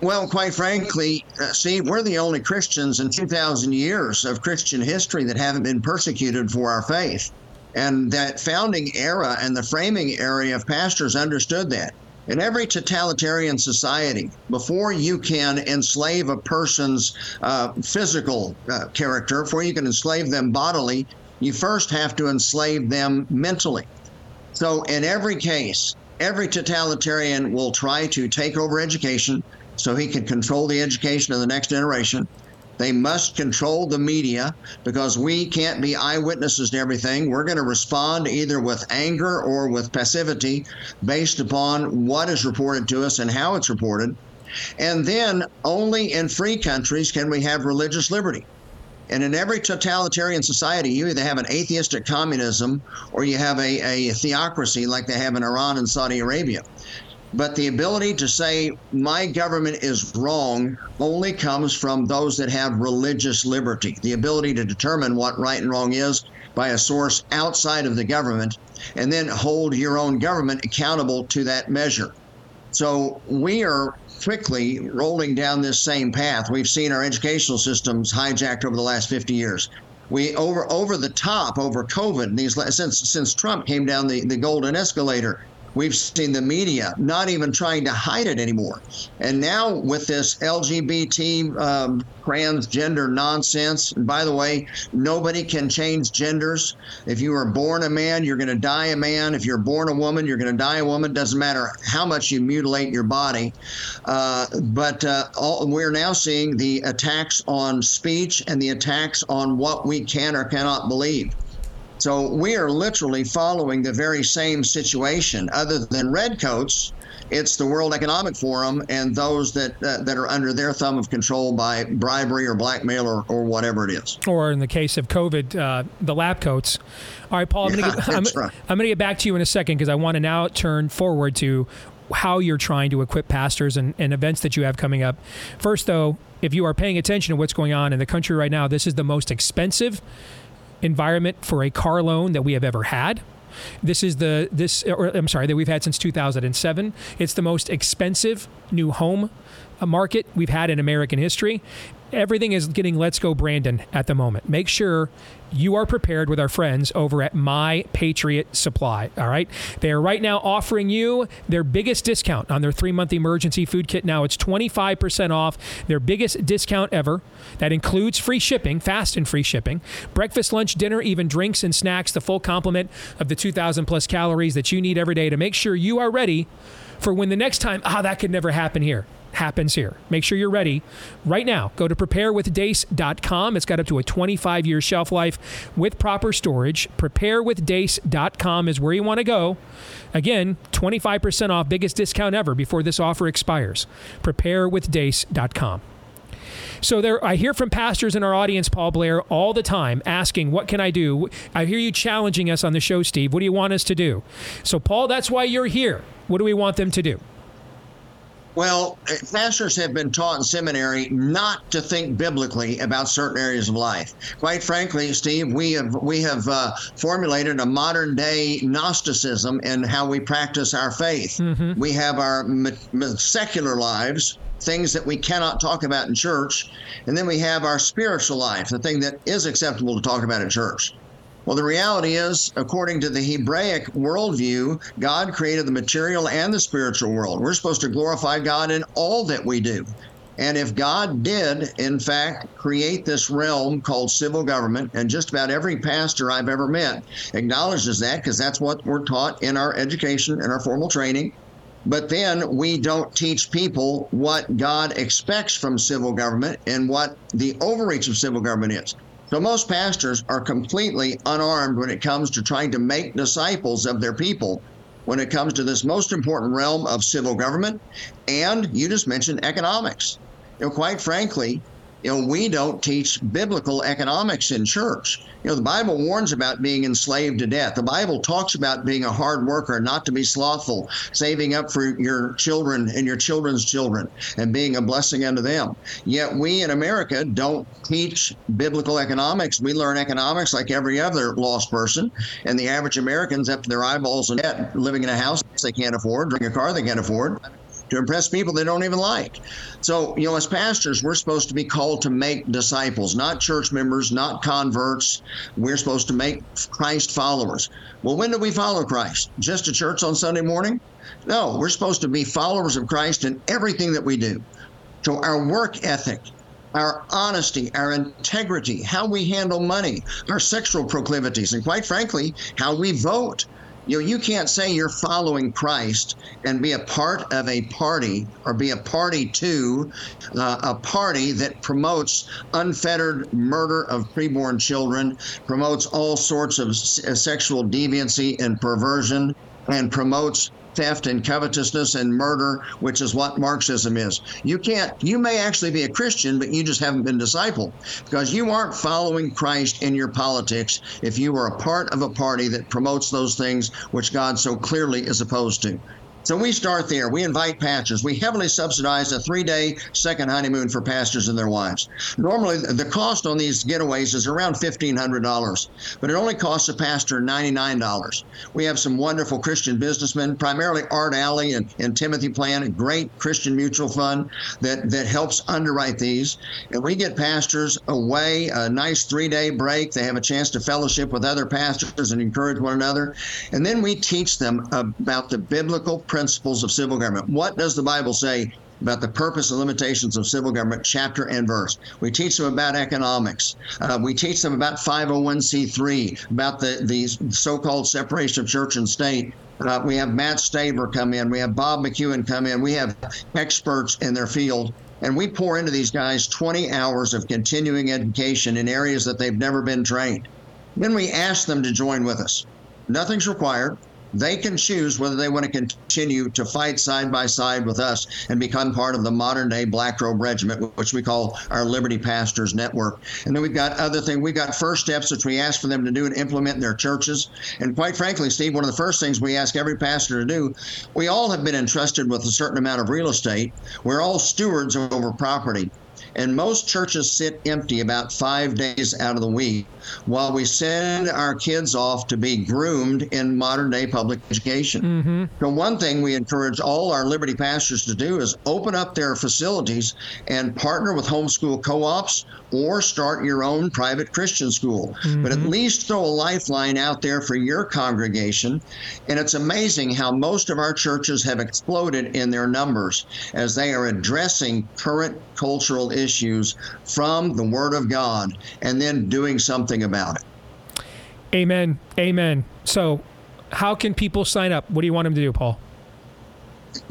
S10: Well, quite frankly, uh, see, we're the only Christians in 2,000 years of Christian history that haven't been persecuted for our faith. And that founding era and the framing area of pastors understood that. In every totalitarian society, before you can enslave a person's uh, physical uh, character, before you can enslave them bodily, you first have to enslave them mentally. So, in every case, every totalitarian will try to take over education, so he can control the education of the next generation. They must control the media because we can't be eyewitnesses to everything. We're going to respond either with anger or with passivity based upon what is reported to us and how it's reported. And then only in free countries can we have religious liberty. And in every totalitarian society, you either have an atheistic communism or you have a, a theocracy like they have in Iran and Saudi Arabia. But the ability to say my government is wrong only comes from those that have religious liberty, the ability to determine what right and wrong is by a source outside of the government, and then hold your own government accountable to that measure. So we are quickly rolling down this same path. We've seen our educational systems hijacked over the last 50 years. We over over the top over COVID these since since Trump came down the, the golden escalator We've seen the media not even trying to hide it anymore. And now with this LGBT um, transgender nonsense, and by the way, nobody can change genders. If you were born a man, you're going to die a man. If you're born a woman, you're going to die a woman. Doesn't matter how much you mutilate your body. Uh, but uh, all, we're now seeing the attacks on speech and the attacks on what we can or cannot believe. So we are literally following the very same situation. Other than redcoats, it's the World Economic Forum and those that uh, that are under their thumb of control by bribery or blackmail or, or whatever it is.
S2: Or in the case of COVID, uh, the lab coats. All right, Paul, I'm yeah, going right. to get back to you in a second because I want to now turn forward to how you're trying to equip pastors and, and events that you have coming up. First, though, if you are paying attention to what's going on in the country right now, this is the most expensive environment for a car loan that we have ever had. This is the this or I'm sorry that we've had since 2007. It's the most expensive new home market we've had in American history. Everything is getting Let's Go Brandon at the moment. Make sure you are prepared with our friends over at My Patriot Supply. All right. They are right now offering you their biggest discount on their three month emergency food kit. Now it's 25% off, their biggest discount ever. That includes free shipping, fast and free shipping, breakfast, lunch, dinner, even drinks and snacks, the full complement of the 2,000 plus calories that you need every day to make sure you are ready for when the next time, ah, that could never happen here happens here. Make sure you're ready right now. Go to preparewithdeace.com. It's got up to a 25 year shelf life with proper storage. Preparewithdeace.com is where you want to go. Again, 25% off, biggest discount ever before this offer expires. Preparewithdeace.com. So there, I hear from pastors in our audience, Paul Blair, all the time asking, "What can I do?" I hear you challenging us on the show, Steve. What do you want us to do? So, Paul, that's why you're here. What do we want them to do?
S10: Well, pastors have been taught in seminary not to think biblically about certain areas of life. Quite frankly, Steve, we have we have uh, formulated a modern day Gnosticism in how we practice our faith. Mm-hmm. We have our secular lives, things that we cannot talk about in church, and then we have our spiritual life, the thing that is acceptable to talk about in church. Well, the reality is, according to the Hebraic worldview, God created the material and the spiritual world. We're supposed to glorify God in all that we do. And if God did, in fact, create this realm called civil government, and just about every pastor I've ever met acknowledges that because that's what we're taught in our education and our formal training. But then we don't teach people what God expects from civil government and what the overreach of civil government is. So most pastors are completely unarmed when it comes to trying to make disciples of their people when it comes to this most important realm of civil government. And you just mentioned economics. You know, quite frankly, you know, we don't teach biblical economics in church. You know, the Bible warns about being enslaved to death. The Bible talks about being a hard worker, not to be slothful, saving up for your children and your children's children, and being a blessing unto them. Yet we in America don't teach biblical economics. We learn economics like every other lost person, and the average American's up to their eyeballs in debt, living in a house they can't afford, driving a car they can't afford to impress people they don't even like. So, you know, as pastors, we're supposed to be called to make disciples, not church members, not converts. We're supposed to make Christ followers. Well, when do we follow Christ? Just a church on Sunday morning? No, we're supposed to be followers of Christ in everything that we do. So, our work ethic, our honesty, our integrity, how we handle money, our sexual proclivities, and quite frankly, how we vote. You know, you can't say you're following Christ and be a part of a party or be a party to uh, a party that promotes unfettered murder of preborn children, promotes all sorts of s- sexual deviancy and perversion, and promotes theft and covetousness and murder, which is what Marxism is. You can't, you may actually be a Christian, but you just haven't been discipled because you aren't following Christ in your politics if you are a part of a party that promotes those things which God so clearly is opposed to. So we start there. We invite pastors. We heavily subsidize a three day second honeymoon for pastors and their wives. Normally, the cost on these getaways is around $1,500, but it only costs a pastor $99. We have some wonderful Christian businessmen, primarily Art Ally and, and Timothy Plan, a great Christian mutual fund that, that helps underwrite these. And we get pastors away, a nice three day break. They have a chance to fellowship with other pastors and encourage one another. And then we teach them about the biblical principles of civil government. What does the Bible say about the purpose and limitations of civil government, chapter and verse. We teach them about economics. Uh, we teach them about 501c3, about the, the so called separation of church and state. Uh, we have Matt Staver come in. We have Bob McEwen come in. We have experts in their field. And we pour into these guys 20 hours of continuing education in areas that they've never been trained. Then we ask them to join with us. Nothing's required. They can choose whether they want to continue to fight side by side with us and become part of the modern day Black Robe Regiment, which we call our Liberty Pastors Network. And then we've got other things. We've got first steps, which we ask for them to do and implement in their churches. And quite frankly, Steve, one of the first things we ask every pastor to do, we all have been entrusted with a certain amount of real estate. We're all stewards over property. And most churches sit empty about five days out of the week while we send our kids off to be groomed in modern day public education.
S2: Mm-hmm.
S10: So, one thing we encourage all our Liberty pastors to do is open up their facilities and partner with homeschool co ops or start your own private Christian school. But at mm-hmm. least throw a lifeline out there for your congregation. And it's amazing how most of our churches have exploded in their numbers as they are addressing current cultural issues from the Word of God and then doing something about it.
S2: Amen. Amen. So, how can people sign up? What do you want them to do, Paul?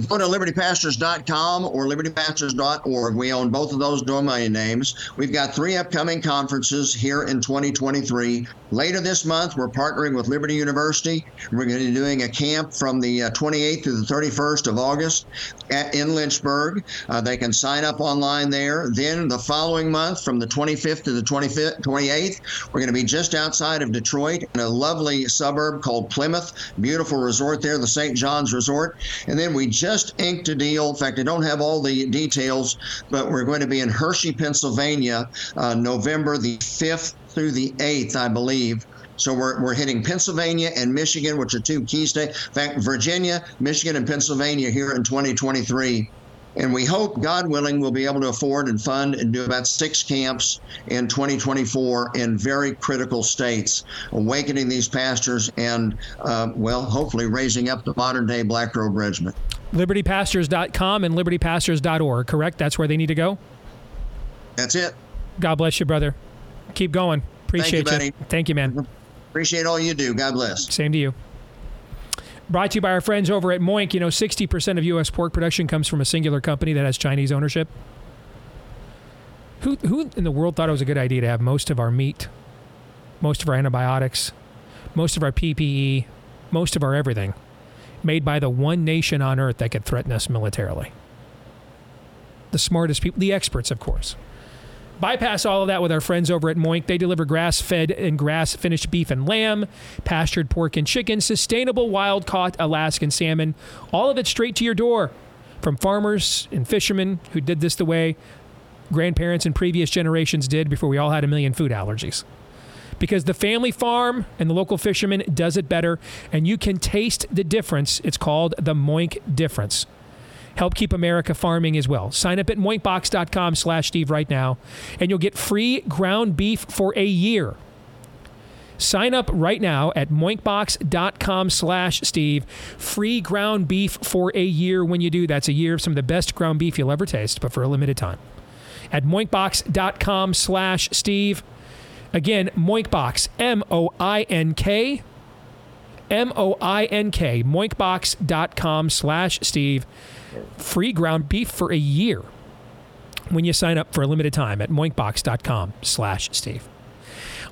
S10: Go to libertypastors.com or libertypastors.org. We own both of those domain names. We've got three upcoming conferences here in 2023. Later this month, we're partnering with Liberty University. We're going to be doing a camp from the uh, 28th to the 31st of August at, in Lynchburg. Uh, they can sign up online there. Then the following month, from the 25th to the 25th, 28th, we're going to be just outside of Detroit in a lovely suburb called Plymouth. Beautiful resort there, the St. John's Resort. And then we just inked a deal. In fact, I don't have all the details, but we're going to be in Hershey, Pennsylvania, uh, November the 5th through the 8th, I believe. So we're, we're hitting Pennsylvania and Michigan, which are two key states. In fact, Virginia, Michigan, and Pennsylvania here in 2023. And we hope, God willing, we'll be able to afford and fund and do about six camps in 2024 in very critical states, awakening these pastors and, uh, well, hopefully raising up the modern day Black Robe Regiment.
S2: libertypastors.com and libertypastors.org, correct? That's where they need to go?
S10: That's it.
S2: God bless you, brother. Keep going. Appreciate
S10: buddy.
S2: Thank you, man. Uh-huh.
S10: Appreciate all you do. God bless.
S2: Same to you. Brought to you by our friends over at Moink. You know, 60% of U.S. pork production comes from a singular company that has Chinese ownership. Who, who in the world thought it was a good idea to have most of our meat, most of our antibiotics, most of our PPE, most of our everything made by the one nation on earth that could threaten us militarily? The smartest people, the experts, of course. Bypass all of that with our friends over at Moink. They deliver grass fed and grass finished beef and lamb, pastured pork and chicken, sustainable wild caught Alaskan salmon, all of it straight to your door from farmers and fishermen who did this the way grandparents and previous generations did before we all had a million food allergies. Because the family farm and the local fisherman does it better, and you can taste the difference. It's called the Moink difference help keep America farming as well. Sign up at moinkbox.com slash Steve right now, and you'll get free ground beef for a year. Sign up right now at moinkbox.com slash Steve. Free ground beef for a year when you do. That's a year of some of the best ground beef you'll ever taste, but for a limited time. At moinkbox.com slash Steve. Again, Moinkbox, M O I N K. M O I N K, moinkbox.com slash Steve free ground beef for a year when you sign up for a limited time at moinkbox.com slash steve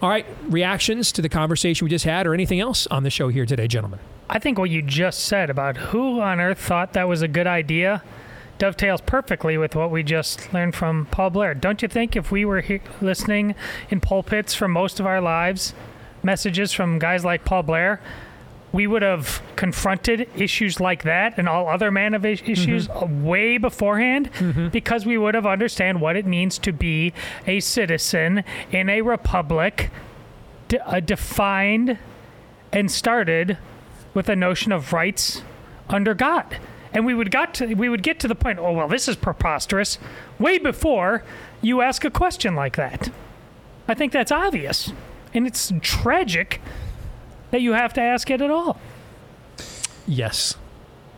S2: all right reactions to the conversation we just had or anything else on the show here today gentlemen
S3: I think what you just said about who on earth thought that was a good idea dovetails perfectly with what we just learned from Paul Blair. Don't you think if we were he- listening in pulpits for most of our lives, messages from guys like Paul Blair, we would have confronted issues like that and all other man of is- issues way beforehand because we would have understand what it means to be a citizen in a republic de- uh, defined and started with a notion of rights under God. And we would got to we would get to the point, oh well, this is preposterous, way before you ask a question like that. I think that's obvious. And it's tragic that you have to ask it at all.
S2: yes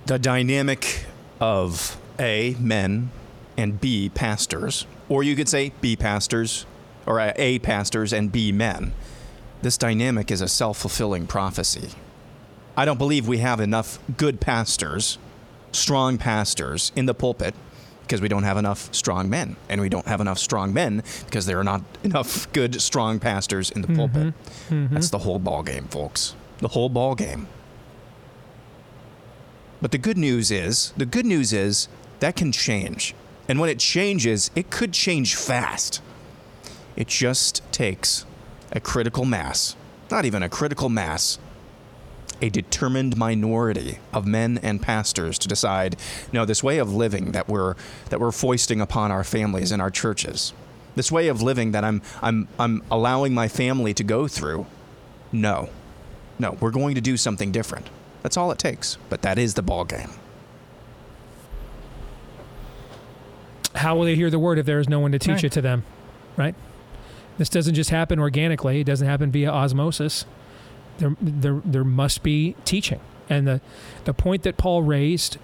S4: the dynamic of A, men, and B, pastors, or you could say B, pastors, or A, pastors, and B, men. This dynamic is a self fulfilling prophecy. I don't believe we have enough good pastors, strong pastors in the pulpit because we don't have enough strong men. And we don't have enough strong men because there are not enough good, strong pastors in the mm-hmm. pulpit. Mm-hmm. That's the whole ball game, folks. The whole ball game. But the good news is, the good news is that can change. And when it changes, it could change fast. It just takes a critical mass, not even a critical mass, a determined minority of men and pastors to decide, no, this way of living that we're that we're foisting upon our families and our churches, this way of living that I'm I'm I'm allowing my family to go through, no. No, we're going to do something different. That's all it takes. But that is the ball game.
S2: How will they hear the word if there is no one to teach
S3: Right.
S2: it to them? Right? This doesn't just happen organically. It doesn't happen via osmosis. There, there, there must be teaching. And the, the point that Paul raised,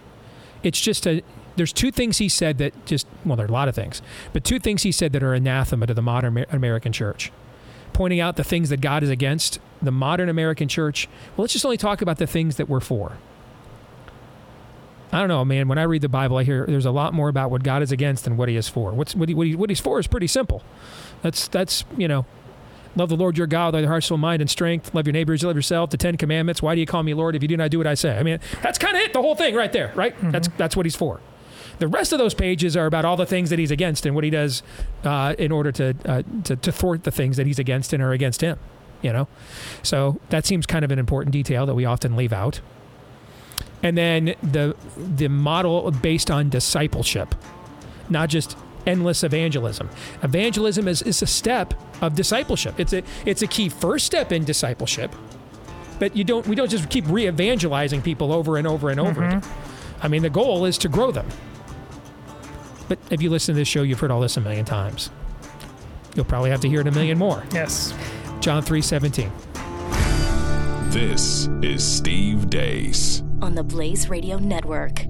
S2: it's just a. There's two things he said that just well, there are a lot of things, but two things he said that are anathema to the modern American church. Pointing out the things that God is against, the modern American church. Well, let's just only talk about the things that we're for. I don't know, man. When I read the Bible, I hear there's a lot more about what God is against than what He is for. What's what, he, what, he, what He's for is pretty simple. That's that's you know, love the Lord your God with all your heart, soul, mind, and strength. Love your neighbors, love yourself. The Ten Commandments. Why do you call me Lord if you do not do what I say? I mean, that's kind of it. The whole thing, right there. Right. That's that's what He's for. The rest of those pages are about all the things that He's against and what He does uh, in order to, uh, to to thwart the things that He's against and are against Him. You know, so that seems kind of an important detail that we often leave out and then the the model based on discipleship, not just endless evangelism. Evangelism is, is a step of discipleship. It's a it's a key first step in discipleship. But you don't we don't just keep re-evangelizing people over and over and over again. I mean the goal is to grow them. But if you listen to this show, you've heard all this a million times. You'll probably have to hear it a million more.
S3: Yes.
S2: John 3:17.
S1: This is Steve Deace.
S11: on the Blaze Radio Network.